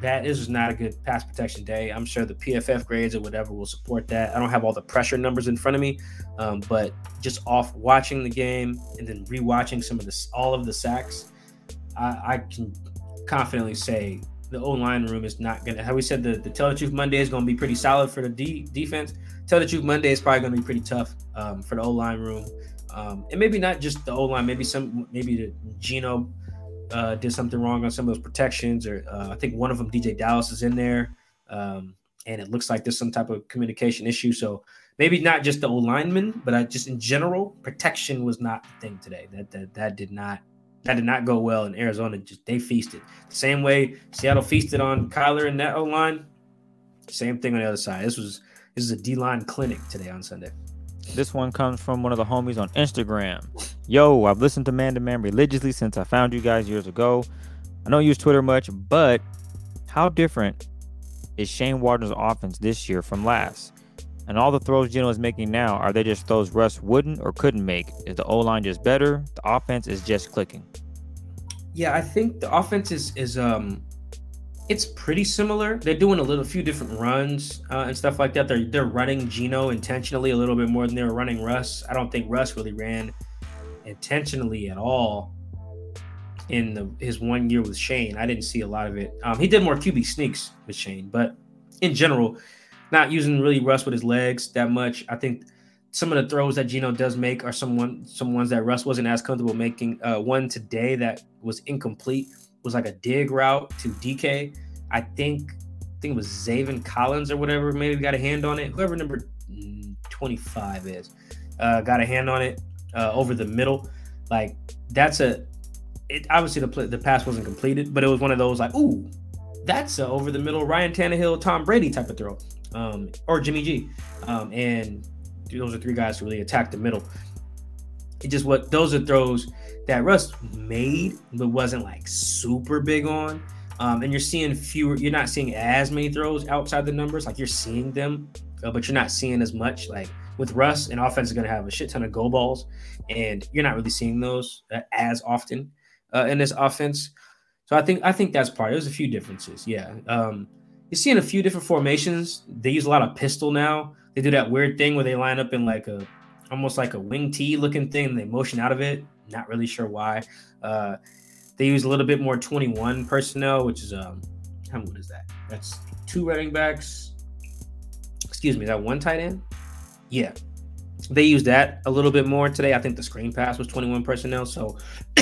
That is not a good pass protection day. I'm sure the PFF grades or whatever will support that. I don't have all the pressure numbers in front of me, um, but just off watching the game and then rewatching some of this, all of the sacks, I, I can confidently say the O line room is not gonna. How we said the the Tell the Truth Monday is gonna be pretty solid for the D, defense. Tell the Truth Monday is probably gonna be pretty tough um, for the O line room, um, and maybe not just the O line. Maybe some maybe the Geno uh, did something wrong on some of those protections, or uh, I think one of them, DeeJay Dallas, is in there, um, and it looks like there's some type of communication issue. So maybe not just the O lineman, but I just in general, protection was not the thing today. That that that did not that did not go well in Arizona. Just they feasted the same way Seattle feasted on Kyler and that O line. Same thing on the other side. This was this is a D line clinic today on Sunday. This one comes from one of the homies on Instagram Yo, I've listened to Man to Man religiously since I found you guys years ago. I don't use Twitter much, but how different is Shane Waldron's offense this year from last? And all the throws Geno is making now, are they just throws Russ wouldn't or couldn't make? Is the O line just better? The offense is just clicking. Yeah, I think the offense is is um it's pretty similar. They're doing a little few different runs uh, and stuff like that. They're they're running Geno intentionally a little bit more than they were running Russ. I don't think Russ really ran intentionally at all in the, his one year with Shane. I didn't see a lot of it. Um, he did more QB sneaks with Shane, but in general, not using really Russ with his legs that much. I think some of the throws that Geno does make are some one some ones that Russ wasn't as comfortable making. Uh, one today that was incomplete was like a dig route to DK. I think I think it was Zaven Collins or whatever maybe got a hand on it. Whoever number 25 is uh, got a hand on it uh, over the middle. Like that's a it obviously the the pass wasn't completed, but it was one of those like, ooh, that's a over the middle Ryan Tannehill, Tom Brady type of throw, um, or Jimmy G, um, and those are three guys who really attacked the middle. It just what those are throws that Russ made, but wasn't like super big on. Um, and you're seeing fewer, you're not seeing as many throws outside the numbers. Like you're seeing them, uh, but you're not seeing as much. Like with Russ, an offense is going to have a shit ton of go balls, and you're not really seeing those uh, as often uh, in this offense. So I think I think that's part. There's a few differences. Yeah, um, you're seeing a few different formations. They use a lot of pistol now. They do that weird thing where they line up in like a almost like a wing T looking thing. They motion out of it. Not really sure why. Uh, they use a little bit more 21 personnel, which is um, how what is that? That's two running backs. Excuse me, that one tight end. Yeah, they use that a little bit more today. I think the screen pass was 21 personnel. So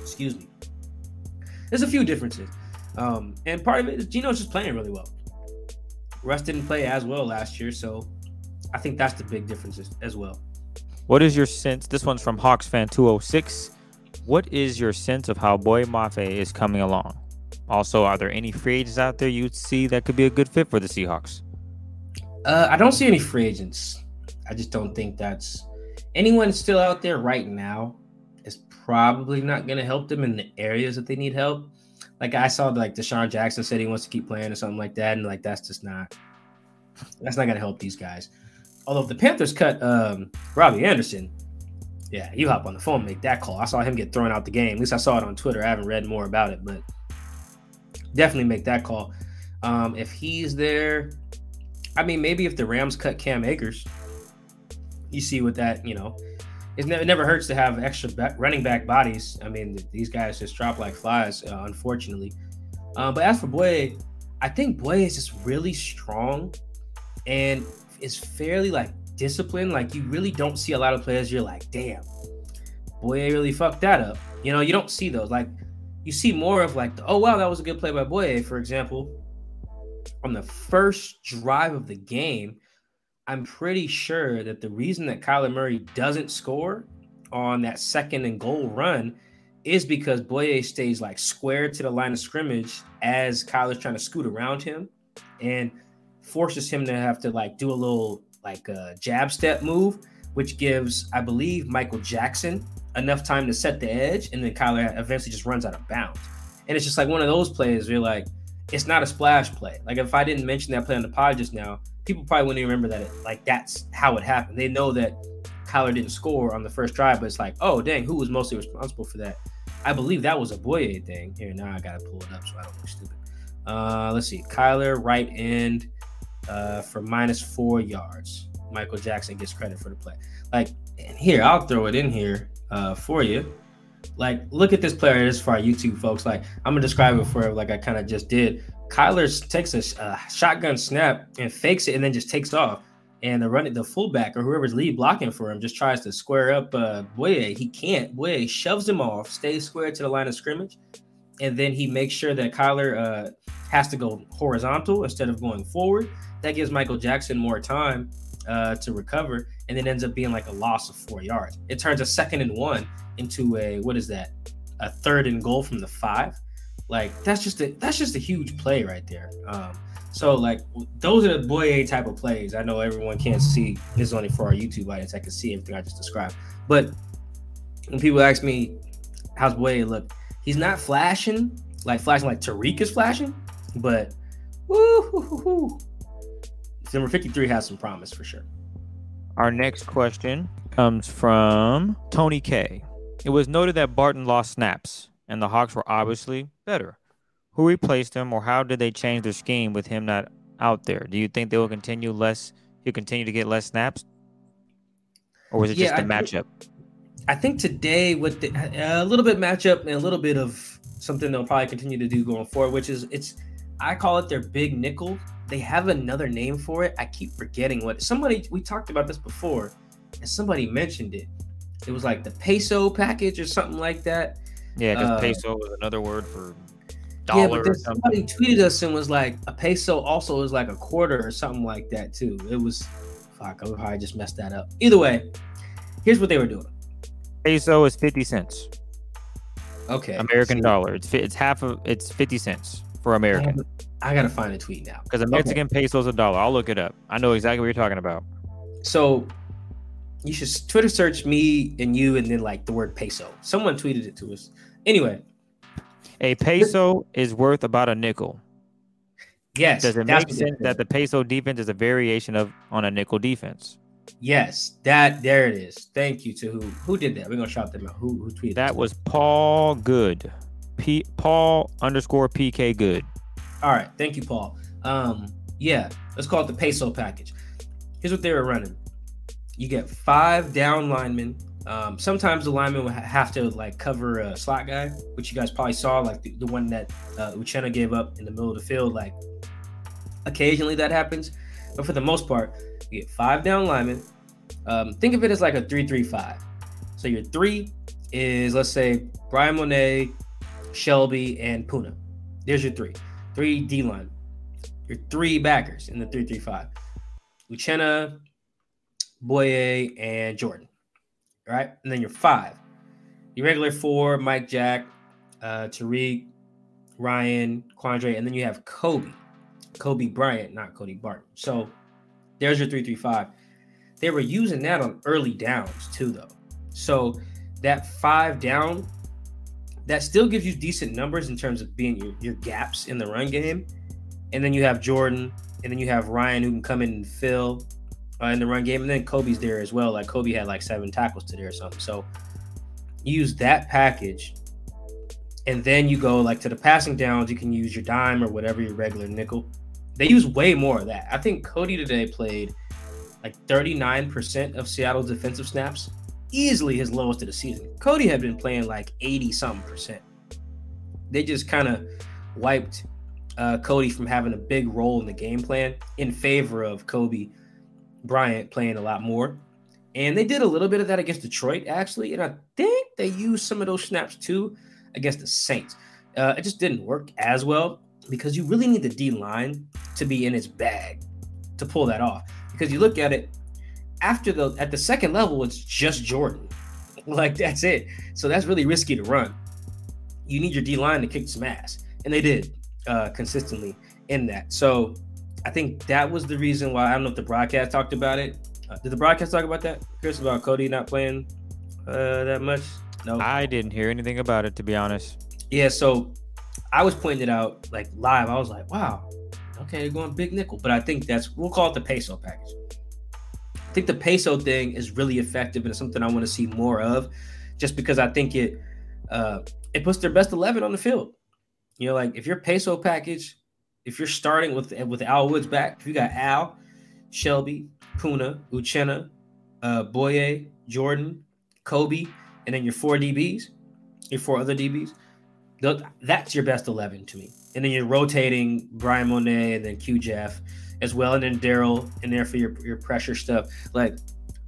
Excuse me. There's a few differences. Um, and part of it is Geno's just playing really well. Russ didn't play as well last year, so I think that's the big difference as well. What is your sense? This one's from Hawks fan 206. What is your sense of how Boye Mafe is coming along? Also, are there any free agents out there you'd see that could be a good fit for the Seahawks? Uh, I don't see any free agents. I just don't think that's anyone still out there right now is probably not going to help them in the areas that they need help. Like I saw, like DeSean Jackson said he wants to keep playing or something like that, and like that's just not that's not going to help these guys. Although the Panthers cut um, Robbie Anderson, yeah, you hop on the phone, make that call. I saw him get thrown out the game. At least I saw it on Twitter. I haven't read more about it, but definitely make that call. Um, if he's there, I mean, maybe if the Rams cut Cam Akers, you see what that you know it never, hurts to have extra running back bodies. I mean, these guys just drop like flies, uh, unfortunately. Uh, but as for Boye, I think Boye is just really strong and is fairly like disciplined. Like you really don't see a lot of players. You're like, damn, Boye really fucked that up. You know, you don't see those. Like you see more of like, the, oh wow, that was a good play by Boye, for example. On the first drive of the game, I'm pretty sure that the reason that Kyler Murray doesn't score on that second and goal run is because Boye stays like square to the line of scrimmage as Kyler's trying to scoot around him and forces him to have to like do a little like a jab step move, which gives, I believe, Michael Jackson enough time to set the edge, and then Kyler eventually just runs out of bounds. And it's just like one of those plays where you're like, it's not a splash play. Like if I didn't mention that play on the pod just now, people probably wouldn't even remember that it, like that's how it happened. They know that Kyler didn't score on the first drive, but it's like, oh dang, who was mostly responsible for that? I believe that was a Boye thing. Here now I gotta pull it up so I don't look stupid. Uh, let's see, Kyler right end uh, for minus four yards. Michael Jackson gets credit for the play. Like here, I'll throw it in here uh, for you. Like, look at this player. This is for our YouTube folks. Like, I'm gonna describe it for like I kind of just did. Kyler takes a shotgun snap and fakes it, and then just takes off. And the running the fullback or whoever's lead blocking for him just tries to square up uh, Boye. He can't. Boye shoves him off, stays square to the line of scrimmage, and then he makes sure that Kyler uh, has to go horizontal instead of going forward. That gives Michael Jackson more time uh, to recover, and then ends up being like a loss of four yards. It turns a second and one into a what is that? A third and goal from the five. Like that's just a that's just a huge play right there. Um, so like those are the Boye type of plays. I know everyone can't see. This is only for our YouTube audience. I can see everything I just described, but when people ask me how's Boye look, he's not flashing like flashing like Tariq is flashing, but woo, number 53 has some promise for sure. Our next question comes from Tony K. It was noted that Barton lost snaps, and the Hawks were obviously better. Who replaced him, or how did they change their scheme with him not out there? Do you think they will continue less? He'll continue to get less snaps, or was it Yeah, just the I matchup? I think today with the, a little bit matchup and a little bit of something they'll probably continue to do going forward, which is it's I call it their big nickel. They have another name for it. I keep forgetting what somebody we talked about this before, and somebody mentioned it. It was like the peso package or something like that. yeah, because uh, peso was another word for dollar. yeah, but or something. somebody tweeted us and was like, a peso also is like a quarter or something like that too. It was fuck, I probably just messed that up. Either way, here's what they were doing. Peso is fifty cents. Okay, American dollar. It's it's half of it's fifty cents for American. I gotta find a tweet now. Because a Okay. Mexican peso is a dollar. I'll look it up. I know exactly what you're talking about. So you should Twitter search me and you and then like the word peso. Someone tweeted it to us. Anyway, A peso is worth about a nickel. yes. Does it make sense that the peso defense is a variation of on a nickel defense? Yes, that there it is. Thank you to who who did that. We're gonna shout them out. Who who tweeted That it? was Paul Good. P Paul underscore PK Good. All right, thank you, Paul. Um, yeah, let's call it the peso package. Here's what they were running: you get five down linemen. Um, sometimes the lineman will ha- have to like cover a slot guy, which you guys probably saw, like the, the one that uh, Uchenna gave up in the middle of the field. Like occasionally that happens, but for the most part, you get five down linemen. Um, think of it as like a three-three-five. So your three is let's say Bryan Mone, Shelby, and Poona. There's your three three D line, your three backers in the three three five, Uchenna, Boye, and Jordyn. Right, and then your five, your regular four: Mike Jack, uh, Tariq, Ryan, Quandre, and then you have Coby, Coby Bryant, not Cody Barton. So there's your three three five. They were using that on early downs too, though. So that five down that still gives you decent numbers in terms of being your, your gaps in the run game. And then you have Jordyn, and then you have Ryan who can come in and fill uh, in the run game. And then Coby's there as well. Like Coby had like seven tackles today or something. So use that package. And then you go like to the passing downs, you can use your dime or whatever your regular nickel. They use way more of that. I think Cody today played like 39% of Seattle's defensive snaps easily his lowest of the season. Cody had been playing like 80 something percent. They just kind of wiped uh, Cody from having a big role in the game plan in favor of Coby Bryant playing a lot more. And they did a little bit of that against Detroit, actually. And I think they used some of those snaps too against the Saints. Uh, it just didn't work as well because you really need the D line to be in its bag to pull that off. Because you look at it, after the at the second level, it's just Jordyn. Like that's it. So that's really risky to run. You need your D line to kick some ass, and they did uh, consistently in that. So I think that was the reason why I don't know if the broadcast talked about it. Uh, did the broadcast talk about that, Chris? About Cody not playing uh, that much? No. I didn't hear anything about it to be honest. Yeah, so I was pointing it out like live. I was like, wow, okay, they're going big nickel. But I think that's we'll call it the peso package. I think the peso thing is really effective and it's something I want to see more of, just because I think it uh, it puts their best eleven on the field. You know, like if your peso package, if you're starting with with Al Woods back, if you got Al, Shelby, Poona, Uchenna, uh, Boye, Jordyn, Coby, and then your four DBs, your four other DBs, that's your best 11 to me. And then you're rotating Bryan Mone and then Q Jeff as well, and then Darrell in there for your, your pressure stuff. Like,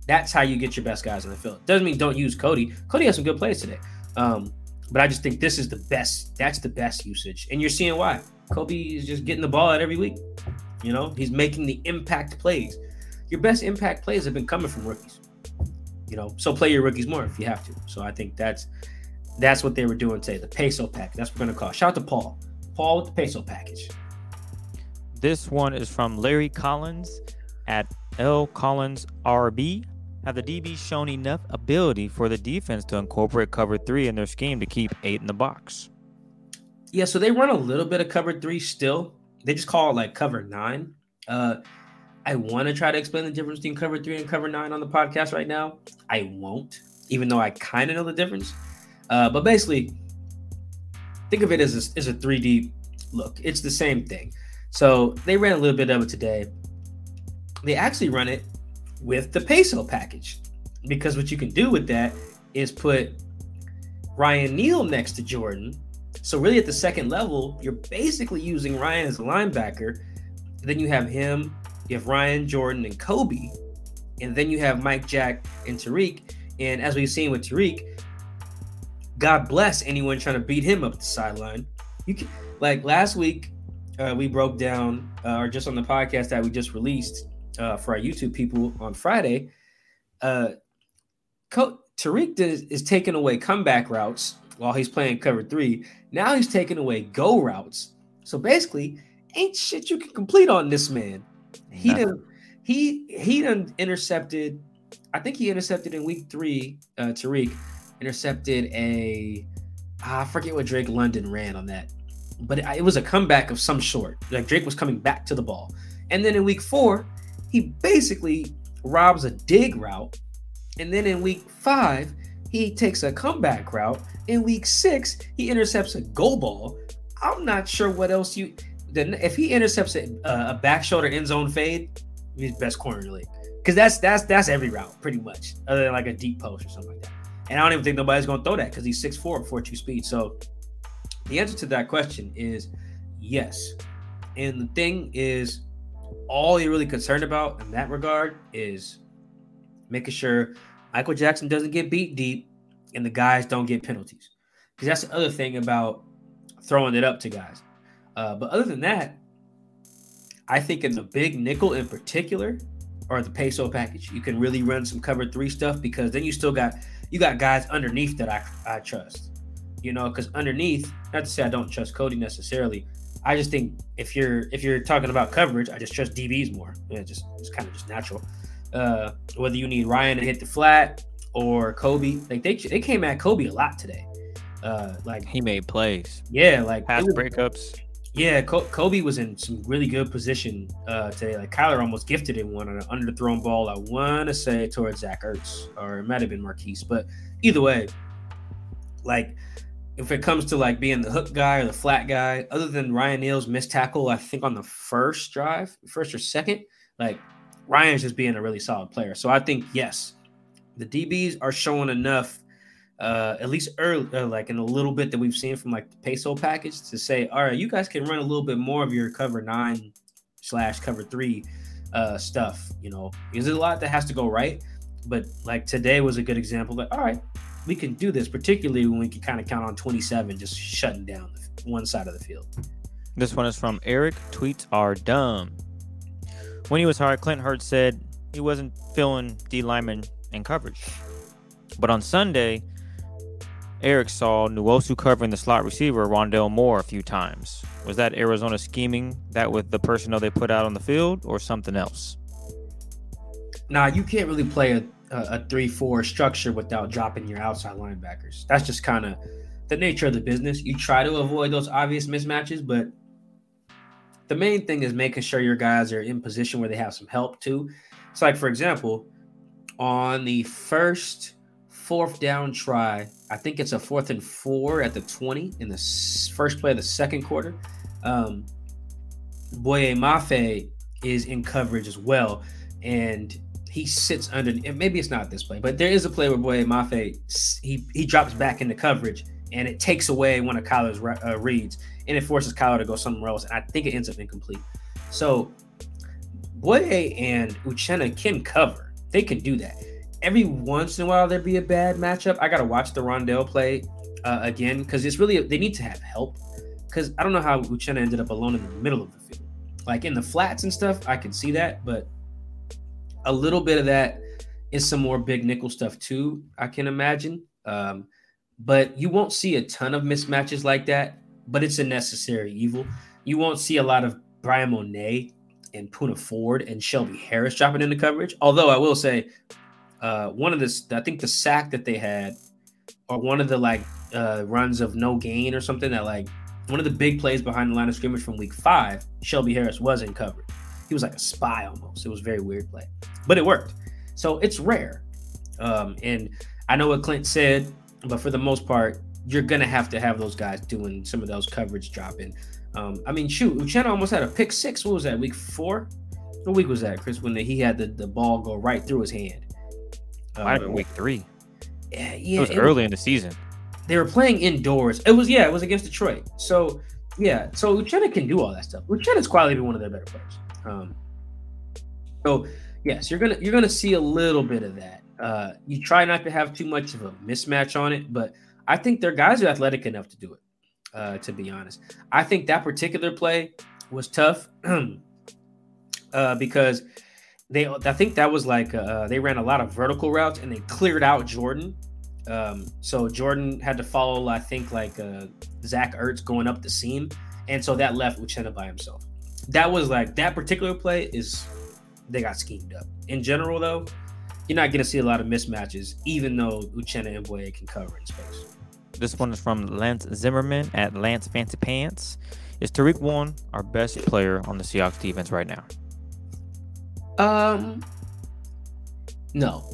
that's how you get your best guys on the field. Doesn't mean don't use Cody. Cody has some good plays today. Um, but I just think this is the best. That's the best usage. And you're seeing why. Coby is just getting the ball out every week. You know, he's making the impact plays. Your best impact plays have been coming from rookies. You know, so play your rookies more if you have to. So I think that's that's what they were doing today. The peso pack. That's what we're gonna call. it. Shout out to Paul. Paul with the peso package. This one is from Larry Collins at L Collins RB. have the DBs shown enough ability for the defense to incorporate cover three in their scheme to keep eight in the box? Yeah, so they run a little bit of cover three still. They just call it like cover nine. Uh, I want to try to explain the difference between cover three and cover nine on the podcast right now. I won't, even though I kind of know the difference. Uh, but basically, think of it as a, as a 3D look. It's the same thing. So they ran a little bit of it today. They actually run it with the peso package because what you can do with that is put Ryan Neal next to Jordyn. So really at the second level, you're basically using Ryan as a linebacker. Then you have him, you have Ryan, Jordyn, and Coby. And then you have Mike Jack and Tariq. And as we've seen with Tariq, God bless anyone trying to beat him up the sideline. You can like last week, uh, we broke down, uh, or just on the podcast that we just released uh, for our YouTube people on Friday. Uh, Co- Tariq is, is taking away comeback routes while he's playing cover three. Now he's taking away go routes. So basically, ain't shit you can complete on this man. He done, he he done intercepted. I think he intercepted in week three. Uh, Tariq intercepted a. I forget what Drake London ran on that, but it, it was a comeback of some sort. Like Drake was coming back to the ball, and then in week four, he basically robs a dig route, and then in week five, he takes a comeback route. In week six, he intercepts a go ball. I'm not sure what else you. Then if he intercepts a, a back shoulder end zone fade, he's best corner in the league. Because that's that's that's every route pretty much, other than like a deep post or something like that. And I don't even think nobody's going to throw that because he's 6'4", 4'2 speed. So the answer to that question is yes. And the thing is, all you're really concerned about in that regard is making sure Michael Jackson doesn't get beat deep and the guys don't get penalties. Because that's the other thing about throwing it up to guys. Uh, but other than that, I think in the big nickel in particular, or the peso package, you can really run some cover three stuff because then you still got you got guys underneath that I I trust. You know, because underneath, not to say I don't trust Cody necessarily. I just think if you're if you're talking about coverage, I just trust DBs more. Yeah, just it's kind of just natural. Uh, whether you need Ryan to hit the flat or Coby, like they they came at Coby a lot today. Uh, like he made plays. Yeah, like pass breakups. Yeah, Coby was in some really good position uh, today. Like Kyler almost gifted him one on an underthrown ball. I want to say towards Zach Ertz, or it might have been Marquise, but either way, like if it comes to like being the hook guy or the flat guy, other than Ryan Neal's missed tackle, I think on the first drive, first or second, like Ryan's just being a really solid player. So I think yes, the DBs are showing enough uh, at least early, uh, like in a little bit that we've seen from like the peso package to say, all right, you guys can run a little bit more of your cover nine slash cover three uh, stuff, you know, because there's a lot that has to go right. But like today was a good example that, all right, we can do this, particularly when we can kind of count on 27 just shutting down one side of the field. This one is from Eric. Tweets are dumb. When he was hired, Clint Hurtt said he wasn't filling D lineman in coverage. But on Sunday, Eric saw Nwosu covering the slot receiver Rondale Moore a few times. Was that Arizona scheming that with the personnel they put out on the field or something else? Nah, you can't really play a, a, 3 4 structure without dropping your outside linebackers. That's just kind of the nature of the business. You try to avoid those obvious mismatches, but the main thing is making sure your guys are in position where they have some help too. It's like, for example, on the first fourth down try. I think it's a fourth and four at the 20 in the first play of the second quarter. Um, Boye Mafe is in coverage as well. And he sits under, maybe it's not this play, but there is a play where Boye Mafe, he, he drops back into coverage and it takes away one of Kyler's uh, reads and it forces Kyler to go somewhere else. And I think it ends up incomplete. So Boye and Uchenna can cover. They can do that every once in a while there'd be a bad matchup. I gotta watch the Rondale play uh, again because it's really they need to have help. Because I don't know how Uchenna ended up alone in the middle of the field, like in the flats and stuff. I can see that, but a little bit of that is some more big nickel stuff too. I can imagine, um, but you won't see a ton of mismatches like that. But it's a necessary evil. You won't see a lot of Bryan Mone and Poona Ford and Shelby Harris dropping into coverage. Although I will say uh, one of the I think the sack that they had, or one of the like uh, runs of no gain or something that like one of the big plays behind the line of scrimmage from week five, Shelby Harris was in coverage. He was like a spy almost. It was a very weird play, but it worked. So it's rare. Um, and I know what Clint said, but for the most part, you're gonna have to have those guys doing some of those coverage dropping. Um, I mean, shoot, Uchenna almost had a pick six. What was that? Week four? What week was that, Chris? When the, he had the, the ball go right through his hand. Might have been week three. Yeah, yeah. It was it- early in the season. they were playing indoors. It was yeah, it was against Detroit. So yeah, so Uchenna can do all that stuff. Uchenna's quietly been one of their better players. Um, so yes, you're gonna you're gonna see a little bit of that. Uh, you try not to have too much of a mismatch on it, but I think their guys are athletic enough to do it. Uh, to be honest, I think that particular play was tough uh, because they I think that was like uh, they ran a lot of vertical routes and they cleared out Jordyn. Um, so Jordyn had to follow, I think, like uh, Zach Ertz going up the seam, and so that left Uchenna by himself. That was like that particular play is they got schemed up. In general, though, you're not going to see a lot of mismatches, even though Uchenna and Boye can cover in space. This one is from Lance Zimmerman at Lance Fancy Pants. Is Tariq Woolen our best player on the Seahawks defense right now? Um, no,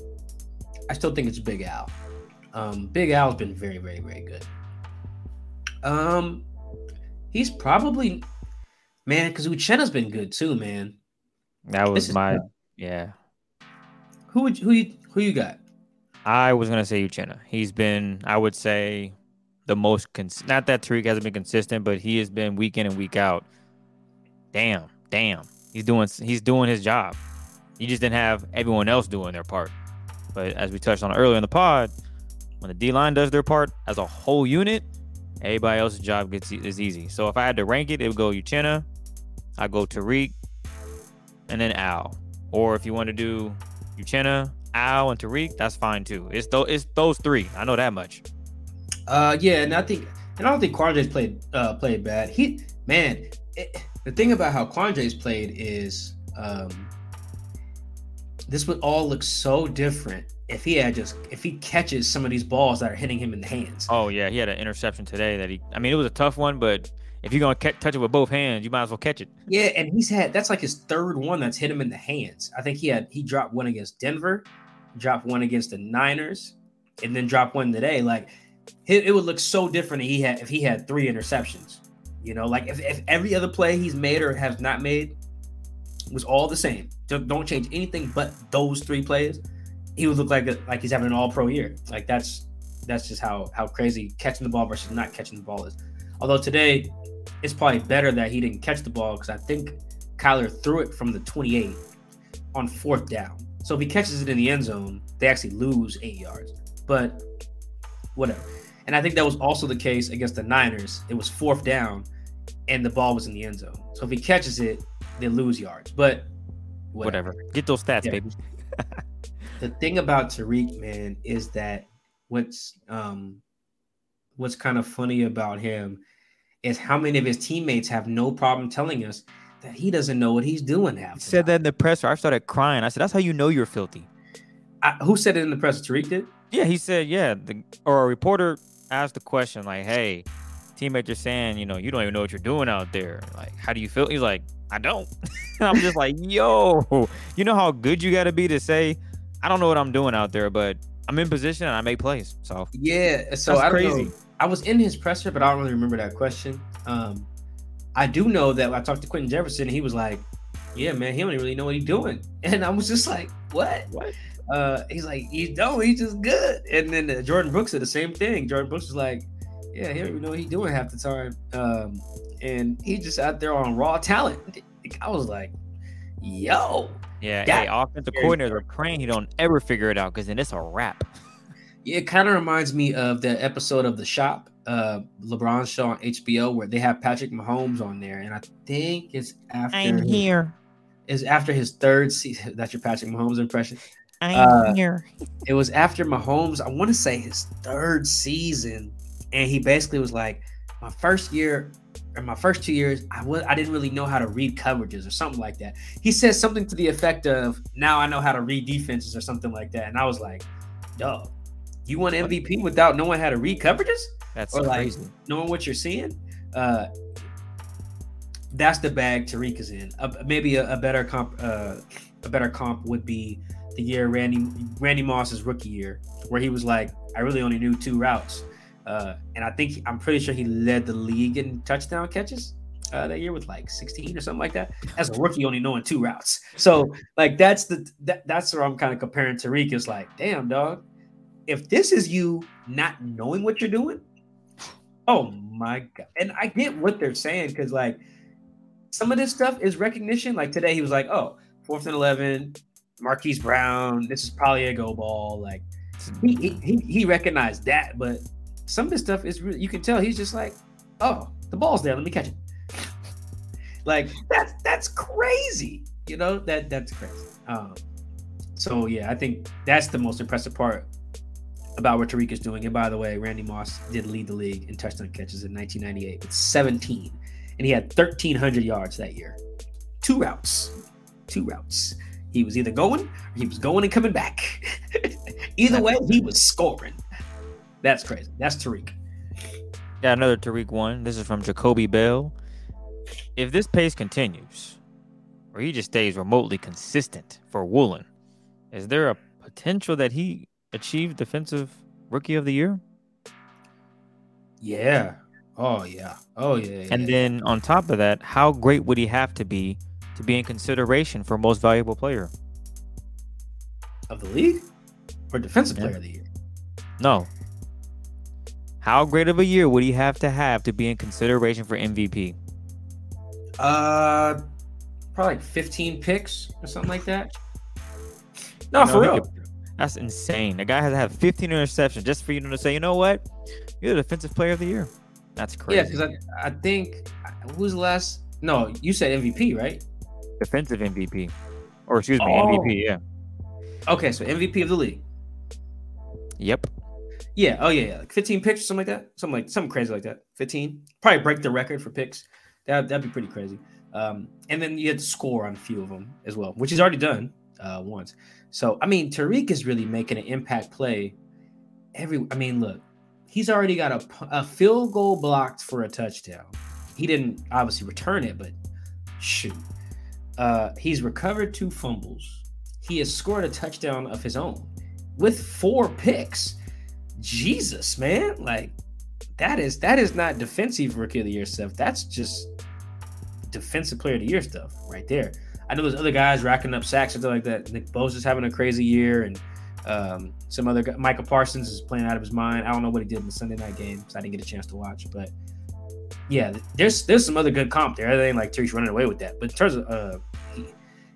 I still think it's Big Al. Um, Big Al's been very, very, very good. Um, he's probably man because Uchenna's been good too, man. That was my tough. yeah. Who would who you who you got? I was gonna say Uchenna. He's been, I would say, the most cons- not that Tariq hasn't been consistent, but he has been week in and week out. Damn, damn, he's doing he's doing his job. He just didn't have everyone else doing their part. But as we touched on earlier in the pod, when the D line does their part as a whole unit, everybody else's job gets is easy. So if I had to rank it, it would go Uchenna, I go Tariq, and then Al. Or if you want to do Uchenna, Al, and Tariq, that's fine too. It's those it's those three. I know that much. Uh, yeah, and I think and I don't think Quandre's played uh played bad. He man, it, the thing about how Quandre's played is um this would all look so different if he had just if he catches some of these balls that are hitting him in the hands. Oh yeah, he had an interception today that he. I mean, it was a tough one, but if you're gonna catch, touch it with both hands, you might as well catch it. Yeah, and he's had that's like his third one that's hit him in the hands. I think he had he dropped one against Denver, dropped one against the Niners, and then dropped one today. Like it, it would look so different if he had if he had three interceptions. You know, like if, if every other play he's made or has not made was all the same. Don't change anything but those three plays. He would look like a, like he's having an all pro year. Like that's that's just how how crazy catching the ball versus not catching the ball is. Although today it's probably better that he didn't catch the ball because I think Kyler threw it from the 28 on fourth down. So if he catches it in the end zone, they actually lose eight yards. But whatever. And I think that was also the case against the Niners. It was fourth down and the ball was in the end zone. So if he catches it, they lose yards. But Whatever. Get those stats, Yeah. baby. the thing about Tariq, man, is that what's um what's kind of funny about him is how many of his teammates have no problem telling us that he doesn't know what he's doing half. He said that in the presser. I started crying. I said, "That's how you know you're filthy." I, who said it in the press? Tariq did. Yeah, he said, yeah. The, or a reporter asked the question, like, hey, teammate, you're saying, you know, you don't even know what you're doing out there. Like, how do you feel? He's like, I don't. And I'm just like, yo, you know how good you got to be to say, I don't know what I'm doing out there, but I'm in position and I make plays. So Yeah. So That's I don't crazy. know. I was in his presser, but I don't really remember that question. Um, I do know that I talked to Quinton Jefferson, and he was like, "Yeah, man, he don't really know what he's doing," and I was just like, "What?" What? Uh, he's like, "He's don't. He's just good." And then uh, Jordyn Brooks said the same thing. Jordyn Brooks was like, "Yeah, he don't even know what he's doing half the time," um, and he's just out there on raw talent. I was like, "Yo." Yeah, That- hey, offensive very coordinators are praying he don't ever figure it out because then it's a wrap. It kind of reminds me of the episode of The Shop, uh, LeBron's show on HBO, where they have Patrick Mahomes on there, and I think it's after I'm his, here. is after his third season. That's your Patrick Mahomes impression. I'm Uh, here. It was after Mahomes. I want to say his third season, and he basically was like, "My first year, in my first two years, I was I didn't really know how to read coverages or something like that. He says something to the effect of, "Now I know how to read defenses" or something like that, and I was like, "Dog, you won MVP without knowing how to read coverages, That's or crazy. like knowing what you're seeing?" Uh, that's the bag Tariq is in. Uh, maybe a, a better comp, uh, a better comp would be the year Randy Randy Moss's rookie year, where he was like, "I really only knew two routes." Uh, and I think I'm pretty sure he led the league in touchdown catches uh, that year with like 16 or something like that. As a rookie, only knowing two routes. So like that's the that, that's where I'm kind of comparing Tariq. Is like, damn dog, if this is you not knowing what you're doing, oh my god. And I get what they're saying because like some of this stuff is recognition. Like today, he was like, oh, fourth and eleven, Marquise Brown. This is probably a go ball. Like he he, he recognized that, but some of this stuff is really you can tell he's just like, oh, the ball's there, let me catch it. like that's that's crazy, you know that that's crazy. Um, so yeah, I think that's the most impressive part about what Tariq is doing. And by the way, Randy Moss did lead the league in touchdown catches in 1998 with 17, and he had 1,300 yards that year. Two routes, two routes. He was either going or he was going and coming back. either way, he was scoring. That's crazy. That's Tariq. Yeah, another Tariq one. This is from Jacoby Bell. If this pace continues, or he just stays remotely consistent for Woolen, is there a potential that he achieve defensive rookie of the year? Yeah. Oh yeah. Oh yeah. yeah. And then on top of that, how great would he have to be to be in consideration for most valuable player? of the league or defensive Yeah. player of the year? No. How great of a year would he have to have to be in consideration for MVP? Uh, probably like 15 picks or something like that. No, for real. could- That's insane. The guy has to have 15 interceptions just for you to say, you know what? You're the defensive player of the year. That's crazy. Yeah, because I, I think who's last? No, you said MVP, right? defensive MVP. Or excuse me, Oh. MVP, yeah. Okay, so MVP of the league. Yep. Yeah. Oh yeah, yeah. Like 15 picks something like that. Something like something crazy like that. 15. Probably break the record for picks. That that'd be pretty crazy. Um, and then you had to score on a few of them as well, which he's already done uh, once. So I mean, Tariq is really making an impact play. Every, I mean, look, he's already got a, a field goal blocked for a touchdown. He didn't obviously return it, but shoot, uh, he's recovered two fumbles. He has scored a touchdown of his own with four picks. Jesus, man, like that is that is not defensive rookie of the year stuff. That's just defensive player of the year stuff right there. I know there's other guys racking up sacks and stuff like that. Nick Bosa's having a crazy year, and um, some other guy, Michael Parsons is playing out of his mind. I don't know what he did in the Sunday night game because I didn't get a chance to watch, but yeah, there's there's some other good comp there. It ain't like Tariq's running away with that. But in terms of uh, he,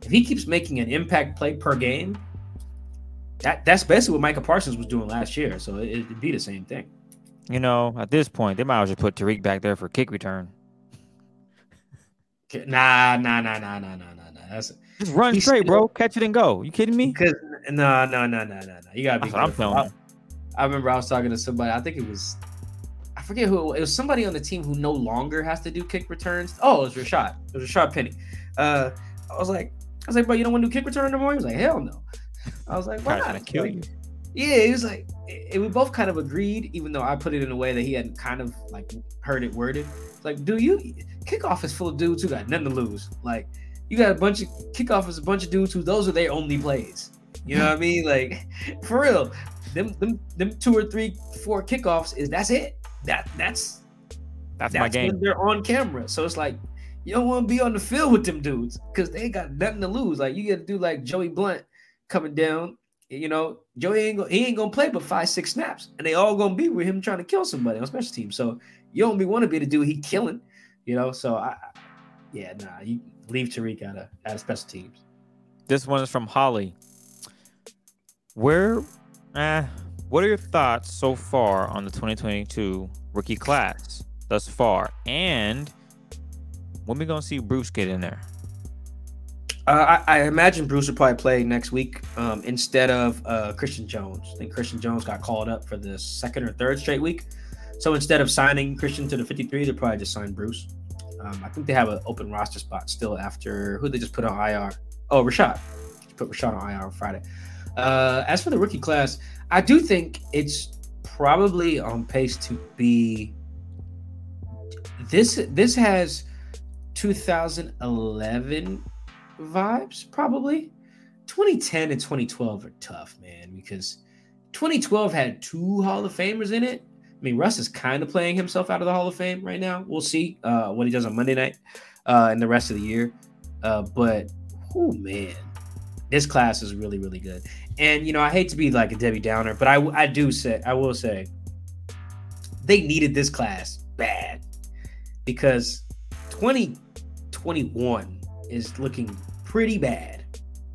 if he keeps making an impact play per game, that that's basically what Michael Parsons was doing last year. So it, it'd be the same thing. You know, at this point, they might as well just put Tariq back there for kick return. Nah, nah, nah, nah, nah, nah, nah, nah. That's Just run straight, still- bro. Catch it and go. You kidding me? because no, no, no, no, no, no. You gotta be. I'm telling. I, I remember I was talking to somebody. I think it was, I forget who it was. It was somebody on the team who no longer has to do kick returns. Oh, it was Rashaad. It was Rashaad Penny. Uh, I was like, I was like, bro, you don't want to do kick return no more? He was like, hell no. I was like, why not? kill you. Yeah, he was like, and we both kind of agreed, even though I put it in a way that he hadn't kind of like heard it worded. It's like, do you kickoff is full of dudes who got nothing to lose. Like, you got a bunch of kickoff is a bunch of dudes who those are their only plays. You know what I mean? Like, for real, them them them two or three, four kickoffs is that's it. That that's That's, that's my game. they're on camera. So it's like you don't want to be on the field with them dudes because they got nothing to lose. Like you got to do like Joey Blount coming down. You know, Joey ain't gonna, he ain't gonna play but five six snaps, and they all gonna be with him trying to kill somebody on special teams. So you be want to be the dude he killing. You know, so I, I- yeah, nah, you leave Tariq out of out of special teams. This one is from Holly. Where, eh, what are your thoughts so far on the 2022 rookie class thus far? And when we gonna see Bruce get in there? Uh, I, I imagine Bruce will probably play next week um, instead of uh, Christian Jones. I think Christian Jones got called up for the second or third straight week. So instead of signing Christian to the 53, they'll probably just sign Bruce. Um, I think they have an open roster spot still after who they just put on IR. Oh, Rashaad. Just put Rashaad on IR on Friday. Uh, as for the rookie class, I do think it's probably on pace to be this. This has 2011 vibes, probably. 2010 and 2012 are tough, man, because 2012 had two Hall of Famers in it. I mean, Russ is kind of playing himself out of the Hall of Fame right now. We'll see uh, what he does on Monday night uh, and the rest of the year. Uh, but, oh man, this class is really, really good. And you know, I hate to be like a Debbie Downer, but I, I do say, I will say, they needed this class bad because 2021 is looking pretty bad.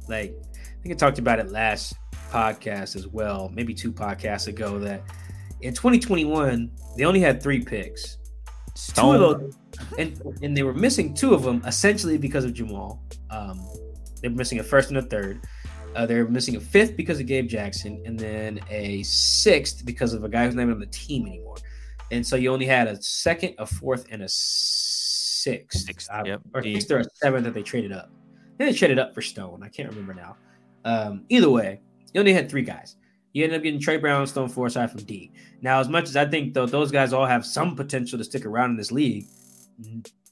Like, I think I talked about it last podcast as well, maybe two podcasts ago, that in 2021 they only had three picks. Stone. Two of those, and and they were missing two of them essentially because of Jamal. Um, they were missing a first and a third. Uh, they're missing a fifth because of Gabe Jackson, and then a sixth because of a guy who's not even on the team anymore. And so you only had a second, a fourth, and a sixth. Sixth, uh, yep. Or sixth or a seventh that they traded up. Then they traded up for Stone. I can't remember now. Um, either way, you only had three guys. You ended up getting Tre Brown, Stone Forsythe from D. Now, as much as I think though those guys all have some potential to stick around in this league,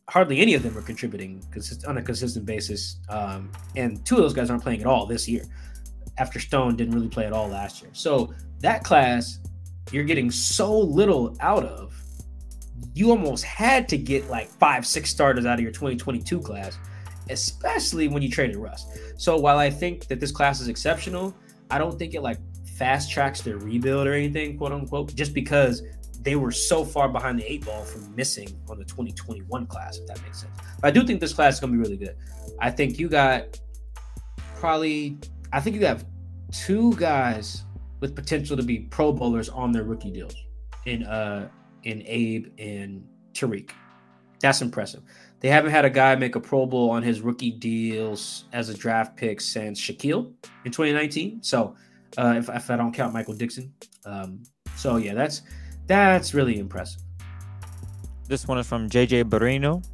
hardly any of them are contributing on a consistent basis. Um, and two of those guys aren't playing at all this year. After Stone didn't really play at all last year, so that class you're getting so little out of. You almost had to get like five, six starters out of your 2022 class, especially when you traded Russ. So while I think that this class is exceptional, I don't think it like fast tracks their rebuild or anything, quote unquote, just because they were so far behind the eight ball from missing on the 2021 class, if that makes sense. But I do think this class is going to be really good. I think you got probably, I think you have two guys with potential to be Pro Bowlers on their rookie deals in uh in Abe and Tariq. That's impressive. They haven't had a guy make a Pro Bowl on his rookie deals as a draft pick since Shaquill in 2019. So uh, if, if I don't count Michael Dickson. Um, so yeah, that's that's really impressive. This one is from JJ Barino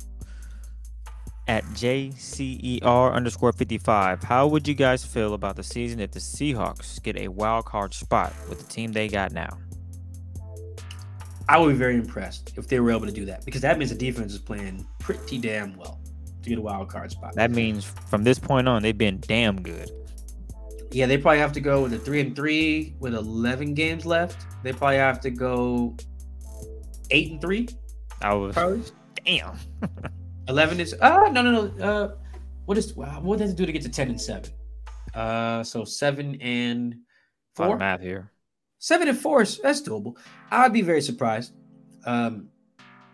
at JCER underscore 55. How would you guys feel about the season if the Seahawks get a wild card spot with the team they got now? I would be very impressed if they were able to do that because that means the defense is playing pretty damn well to get a wild card spot. That means from this point on, they've been damn good. Yeah, they probably have to go with a three and three with eleven games left. They probably have to go eight and three. I was probably. damn. eleven is uh no no no uh what is what does it do to get to ten and seven? Uh, so seven and four. math here. Seven and four is that's doable. I'd be very surprised um,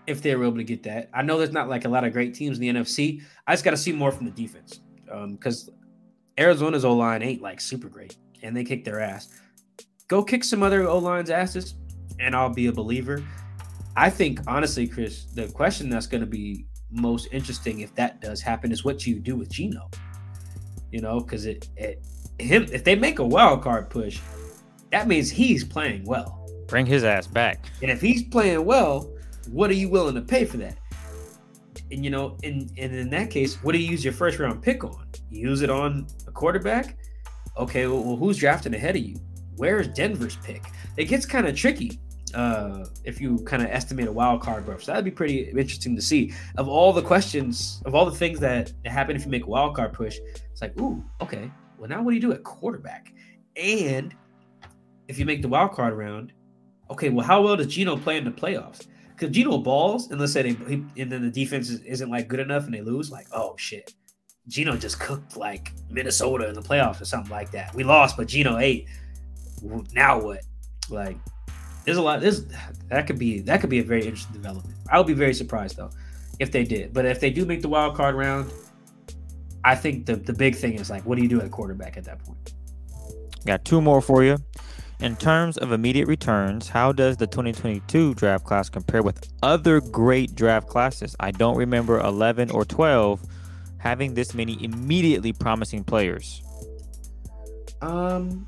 if they were able to get that. I know there's not like a lot of great teams in the NFC. I just got to see more from the defense because um, Arizona's O line ain't like super great, and they kick their ass. Go kick some other O line's asses, and I'll be a believer. I think honestly, Chris, the question that's going to be most interesting if that does happen is what you do with Geno. You know, because it, it him if they make a wild card push, that means he's playing well. Bring his ass back. And if he's playing well, what are you willing to pay for that? And you know, and, and in that case, what do you use your first round pick on? You use it on a quarterback? Okay, well, who's drafting ahead of you? Where is Denver's pick? It gets kind of tricky uh, if you kind of estimate a wild card berth. So that'd be pretty interesting to see. Of all the questions, of all the things that happen if you make a wild card push, it's like, ooh, okay. Well, now what do you do at quarterback? And if you make the wild card round, okay, well, how well does Geno play in the playoffs? Because Geno balls, and let's say they, he, and then the defense isn't like good enough and they lose, like, oh shit, Geno just cooked like Minnesota in the playoffs or something like that. We lost, but Geno ate. Now what? Like, there's a lot. There's that could be that could be a very interesting development. I would be very surprised though if they did. But if they do make the wild card round, I think the the big thing is like, what do you do at quarterback at that point? Got two more for you. In terms of immediate returns, how does the 2022 draft class compare with other great draft classes? I don't remember 11 or 12 having this many immediately promising players? Um,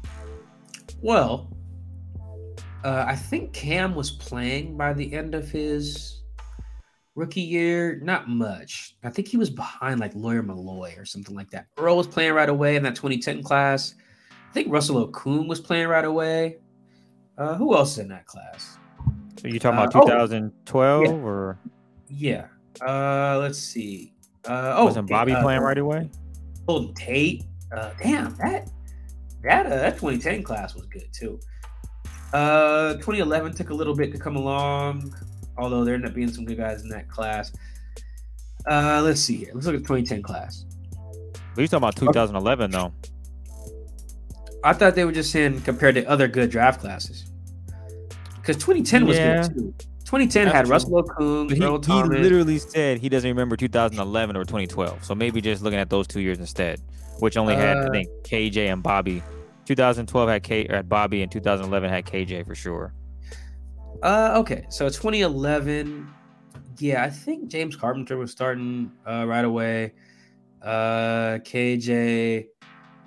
well, uh, I think Kam was playing by the end of his Rookie year, not much. I think he was behind like Lawyer Milloy or something like that. Earl was playing right away in that 2010 class. I think Russell Okung was playing right away. Uh, who else in that class? Are you talking Uh, about oh, 2012 yeah. or Yeah. Uh, let's see. Uh, oh, wasn't Bobby uh, playing right away? Golden Tate. Uh, damn that that uh, that 2010 class was good too. Uh, 2011 took a little bit to come along, although there ended up being some good guys in that class. Uh, let's see here. Let's look at the 2010 class. You talking about 2011 though. I thought they were just saying compared to other good draft classes. Because 2010 was Yeah. good too. 2010 That's had true. Russell Okung, he, Earl he literally said he doesn't remember 2011 or 2012. So maybe just looking at those two years instead, which only had I Uh, think KJ and Bobby. 2012 had K or had Bobby, and 2011 had KJ for sure. Uh, okay, so 2011. Yeah, I think James Carpenter was starting uh, right away. Uh, KJ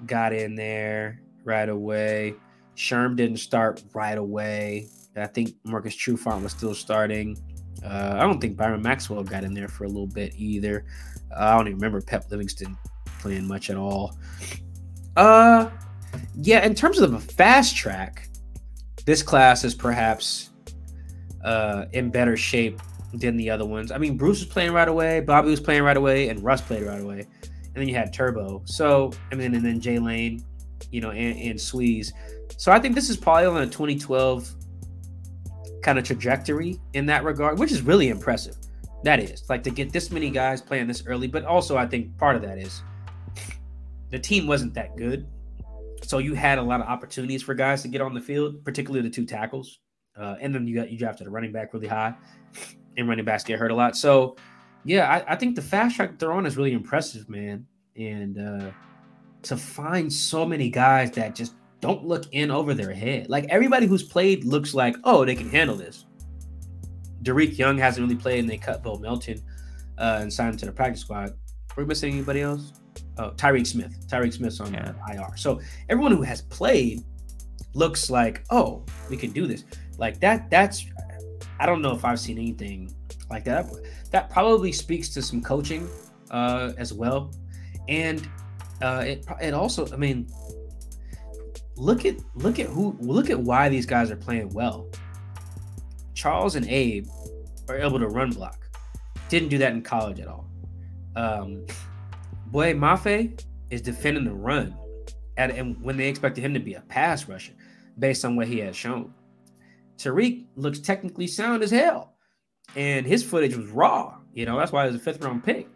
got in there right away. Sherm didn't start right away. I think Marcus Trufant was still starting. Uh, I don't think Byron Maxwell got in there for a little bit either. Uh, I don't even remember Pep Levingston playing much at all. Uh, yeah, in terms of a fast track, this class is perhaps uh, in better shape than the other ones. I mean, Bruce was playing right away, Bobby was playing right away, and Russ played right away. And then you had Turbo. So, I mean, and then Jay Lane, you know, and, and Sweeze. So I think this is probably on a 2012 kind of trajectory in that regard, which is really impressive. That is like to get this many guys playing this early, but also I think part of that is the team wasn't that good. So you had a lot of opportunities for guys to get on the field, particularly the two tackles. Uh, and then you got you drafted a running back really high, and running backs get hurt a lot. So, yeah, I, I think the fast track they're on is really impressive, man. And uh, to find so many guys that just don't look in over their head, like everybody who's played looks like, oh, they can handle this. Dareke Young hasn't really played, and they cut Bo Melton uh, and signed him to the practice squad. Are we missing anybody else? Oh, Tyreke Smith. Tyreke Smith's on Yeah. IR. So everyone who has played looks like, oh, we can do this. Like that. That's. I don't know if I've seen anything like that. That probably speaks to some coaching uh, as well, and uh, it also. I mean, look at look at who look at why these guys are playing well. Charles and Abe are able to run block. Didn't do that in college at all. Um, Boye Mafe is defending the run, at, and when they expected him to be a pass rusher, based on what he had shown. Tariq looks technically sound as hell, and his footage was raw. You know that's why he was a fifth round pick.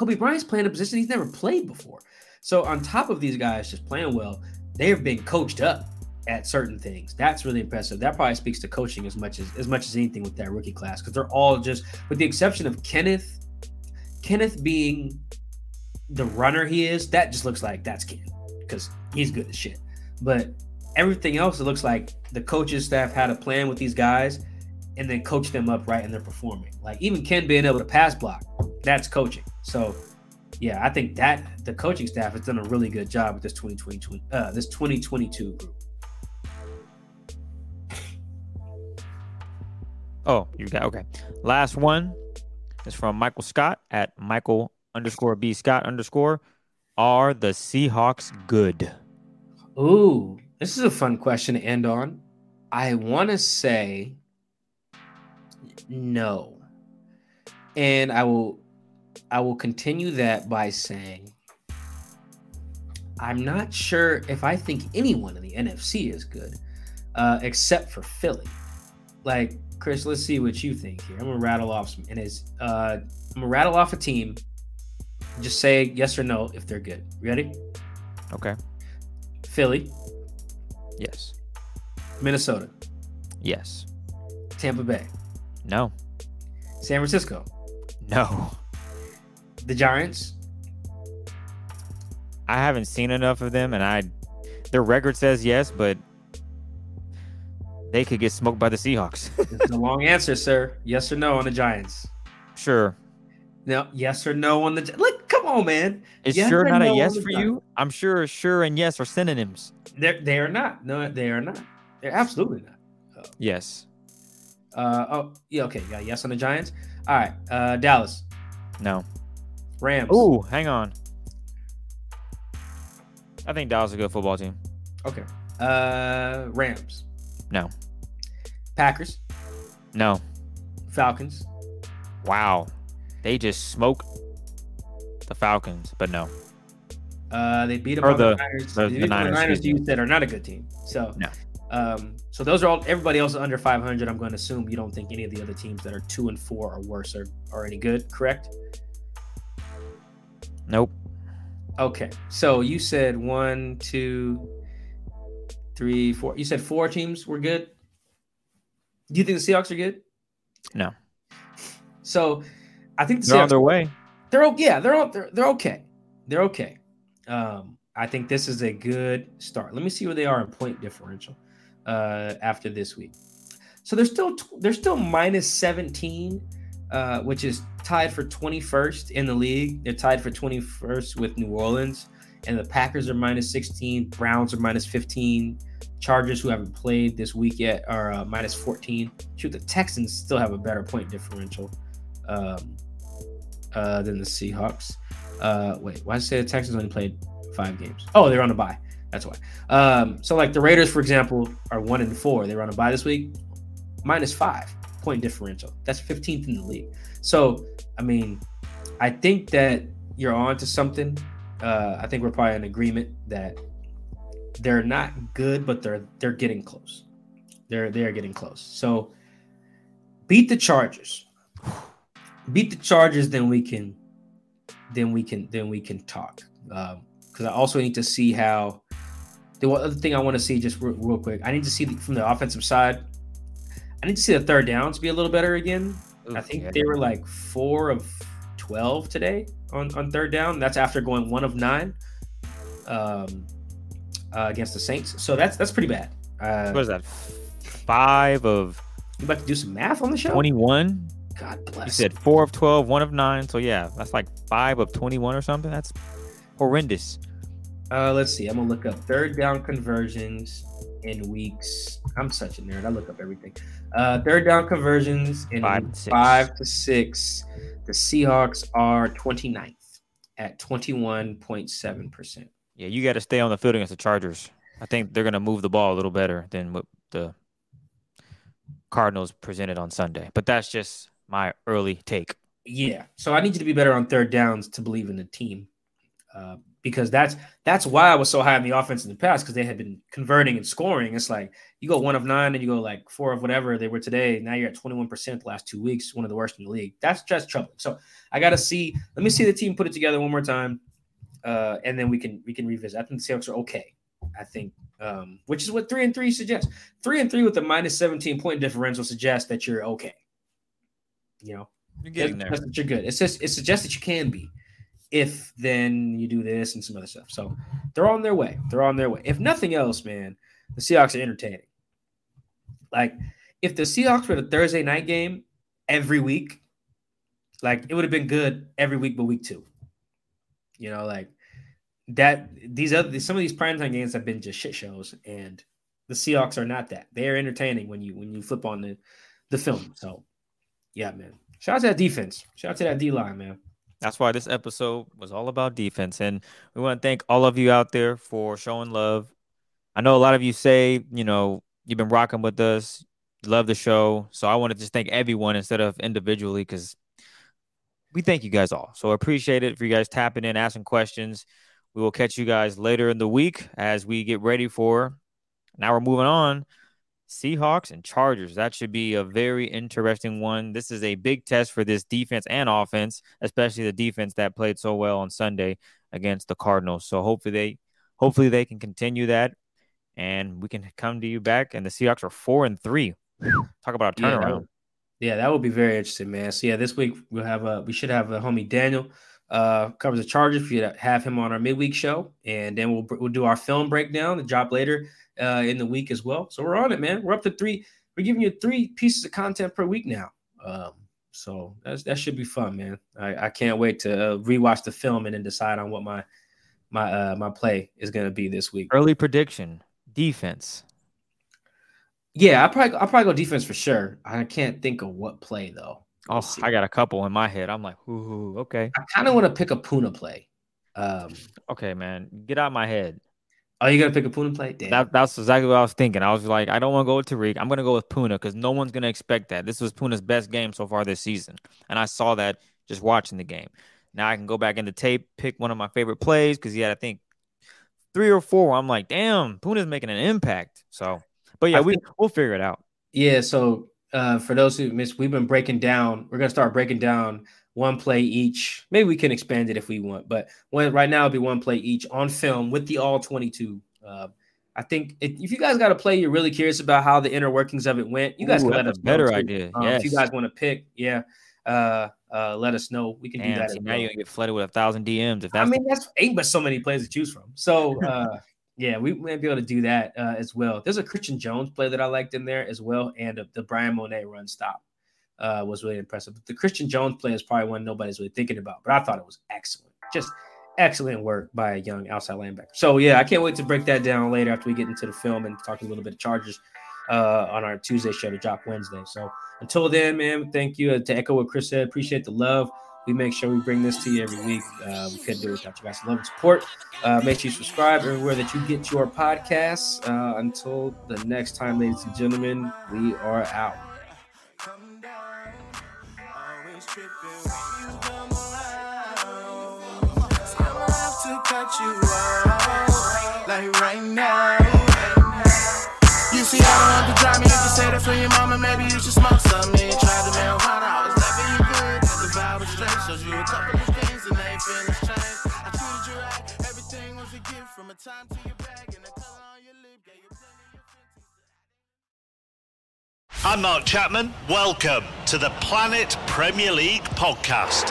Coby Bryant's playing a position he's never played before. So on top of these guys just playing well, they have been coached up at certain things. That's really impressive. That probably speaks to coaching as much as as much as anything with that rookie class because they're all just, with the exception of Kenneth, Kenneth being the runner he is, that just looks like that's Kenneth because he's good as shit. But everything else, it looks like the coaches staff had a plan with these guys and then coach them up right and they're performing. Like even Ken being able to pass block, that's coaching. So yeah, I think that the coaching staff has done a really good job with this 2020 uh, this 2022 group. Oh, you got okay. Last one is from Michael Scott at Michael underscore B Scott underscore. Are the Seahawks good? Ooh, this is a fun question to end on. I want to say no. And I will I will continue that by saying I'm not sure if I think anyone in the NFC is good, uh, except for Philly. Like, Chris, let's see what you think here. I'm gonna rattle off some and it's uh I'm gonna rattle off a team. Just say yes or no if they're good. Ready? Okay. Philly, Yes. Minnesota, Yes. Tampa Bay, No. San Francisco, No. The Giants, I haven't seen enough of them, and I their record says yes, but they could get smoked by the Seahawks. It's a long answer, sir. Yes or no on the Giants? sure. No, yes or no on the like. Come on, man. It's Yes sure not no a yes for you? I'm sure sure and yes are synonyms. They're they are not. No, they are not. They're absolutely not. Yes. Uh oh yeah okay yeah yes on the Giants. All right, uh, Dallas, No. Rams. Ooh, hang on. I think Dallas is a good football team. Okay. Uh, Rams. No. Packers. No. Falcons. Wow. They just smoked the Falcons, but no. Uh, they beat up Or the, the- Niners. the- the beat up on Niners, Niners you said are not a good team. So No. Um, so those are all everybody else under 500. I'm going to assume you don't think any of the other teams that are two and four or worse are, are any good, correct? Nope. Okay. So you said one, two, three, four. You said four teams were good. Do you think the Seahawks are good? No. So I think the They're on their way. they're o- yeah they're they're they're okay they're okay um i think this is a good start let me see where they are in point differential uh after this week so they're still they're still minus 17 uh which is tied for 21st in the league they're tied for 21st with new orleans and the packers are minus 16 browns are minus 15 chargers who haven't played this week yet are uh, minus 14 shoot the texans still have a better point differential um uh, than the Seahawks. Uh, wait, why did I say the Texans only played five games? Oh, they're on a bye. That's why. Um, so like the Raiders, for example, are one and four. They're on a bye this week, minus five point differential. That's 15th in the league. So I mean, I think that you're on to something. Uh, I think we're probably in agreement that they're not good, but they're they're getting close. They're they're getting close. So beat the Chargers beat the Chargers, then we can, then we can, then we can talk. Because I also need to see how. The other thing I want to see, just real, real quick, I need to see the, from the offensive side. I need to see the third downs be a little better again. I think Yeah. they were like four of twelve today on on third down. That's after going one of nine um, uh, against the Saints. So that's that's pretty bad. Uh, What is that? Five of you about to do some math on the show? 21? God bless. You said four of 12, one of nine. So yeah, that's like five of 21 or something. That's horrendous. Uh, let's see. I'm gonna look up third down conversions in weeks. I'm such a nerd. I look up everything. Uh, third down conversions in Five six. five to six. The Seahawks are 29th at 21.7 percent. Yeah, you got to stay on the field against the Chargers. I think they're going to move the ball a little better than what the Cardinals presented on Sunday. But that's just my early take. Yeah. So I need you to be better on third downs to believe in the team. Uh, because that's that's why I was so high on the offense in the past because they had been converting and scoring. It's like you go one of nine and you go like four of whatever they were today. Now you're at 21% the last two weeks, one of the worst in the league. That's just troubling. So I gotta see, let me see the team put it together one more time. Uh, and then we can we can revisit. I think the Seahawks are okay. I think um, which is what three and three suggests. Three and three with a minus 17 point differential suggests that you're okay. You know, You're getting there. That you're good. It's just it suggests that you can be, if then you do this and some other stuff. So they're on their way. They're on their way. If nothing else, man, the Seahawks are entertaining. Like if the Seahawks were the Thursday night game every week, like it would have been good every week but week two. You know, like that. These other some of these primetime games have been just shit shows, and the Seahawks are not that. They are entertaining when you when you flip on the the film. So yeah, man. Shout out to that defense. Shout out to that D line, man. That's why this episode was all about defense. And we want to thank all of you out there for showing love. I know a lot of you say, you know, you've been rocking with us, love the show. So I want to just thank everyone instead of individually because we thank you guys all. So I appreciate it for you guys tapping in, asking questions. We will catch you guys later in the week as we get ready for. Now we're moving on. Seahawks and Chargers. That should be a very interesting one. This is a big test for this defense and offense, especially the defense that played so well on Sunday against the Cardinals. So hopefully they hopefully they can continue that and we can come to you back and the Seahawks are 4 and 3. Talk about a Yeah, turnaround. would- Yeah, that would be very interesting, man. So yeah, this week we'll have a we should have a homie Daniel uh covers the Chargers. We have him on our midweek show, and then we'll we'll do our film breakdown, the drop later uh in the week as well. So we're on it, man. We're up to three. We're giving you three pieces of content per week now. Um, so that's that should be fun, man. I, I can't wait to uh, rewatch the film and then decide on what my my uh my play is gonna be this week. Early prediction. Defense. Yeah, I probably I probably go defense for sure. I can't think of what play though. Oh, I got a couple in my head. I'm like, ooh, okay. I kind of want to pick a Poona play. Um, okay, man, get out my head. Oh, you gonna pick a Poona play? Damn. That, that's exactly what I was thinking. I was like, I don't want to go with Tariq. I'm gonna go with Poona because no one's gonna expect that. This was Poona's best game so far this season, and I saw that just watching the game. Now I can go back into tape, pick one of my favorite plays because he had, I think, three or four. I'm like, damn, Poona's making an impact. So, but yeah, we we'll figure it out. Yeah. So uh, for those who missed, we've been breaking down. We're gonna start breaking down one play each. Maybe we can expand it if we want, but when, right now it'll be one play each on film with the all 22. Uh, I think if you guys got a play you're really curious about how the inner workings of it went, you guys Ooh, can let us better idea. Um, yes. If you guys want to pick, yeah, uh, uh, let us know. We can Damn, do that. See, now well. you get flooded with a thousand DMs. If that's I mean, the- that's ain't but so many plays to choose from. So uh, yeah, we may be able to do that uh, as well. There's a Christian Jones play that I liked in there as well, and a, the Bryan Mone run stop uh, was really impressive. But the Christian Jones play is probably one nobody's really thinking about, but I thought it was excellent. Just excellent work by a young outside linebacker. So yeah, I can't wait to break that down later after we get into the film and talk a little bit of Chargers uh, on our Tuesday show to drop Wednesday. So until then, man, thank you. Uh, to echo what Chris said, appreciate the love. We make sure we bring this to you every week. Uh, we couldn't do it without you guys' love and support. Uh, make sure you subscribe everywhere that you get your podcasts. Uh, until the next time, ladies and gentlemen, we are out. You see, I don't have to drive me. If You say that for your mama. Maybe you should smoke some. Time to your bag and the color on your lip. Yeah, you I'm Mark Chapman. Welcome to the Planet Premier League podcast.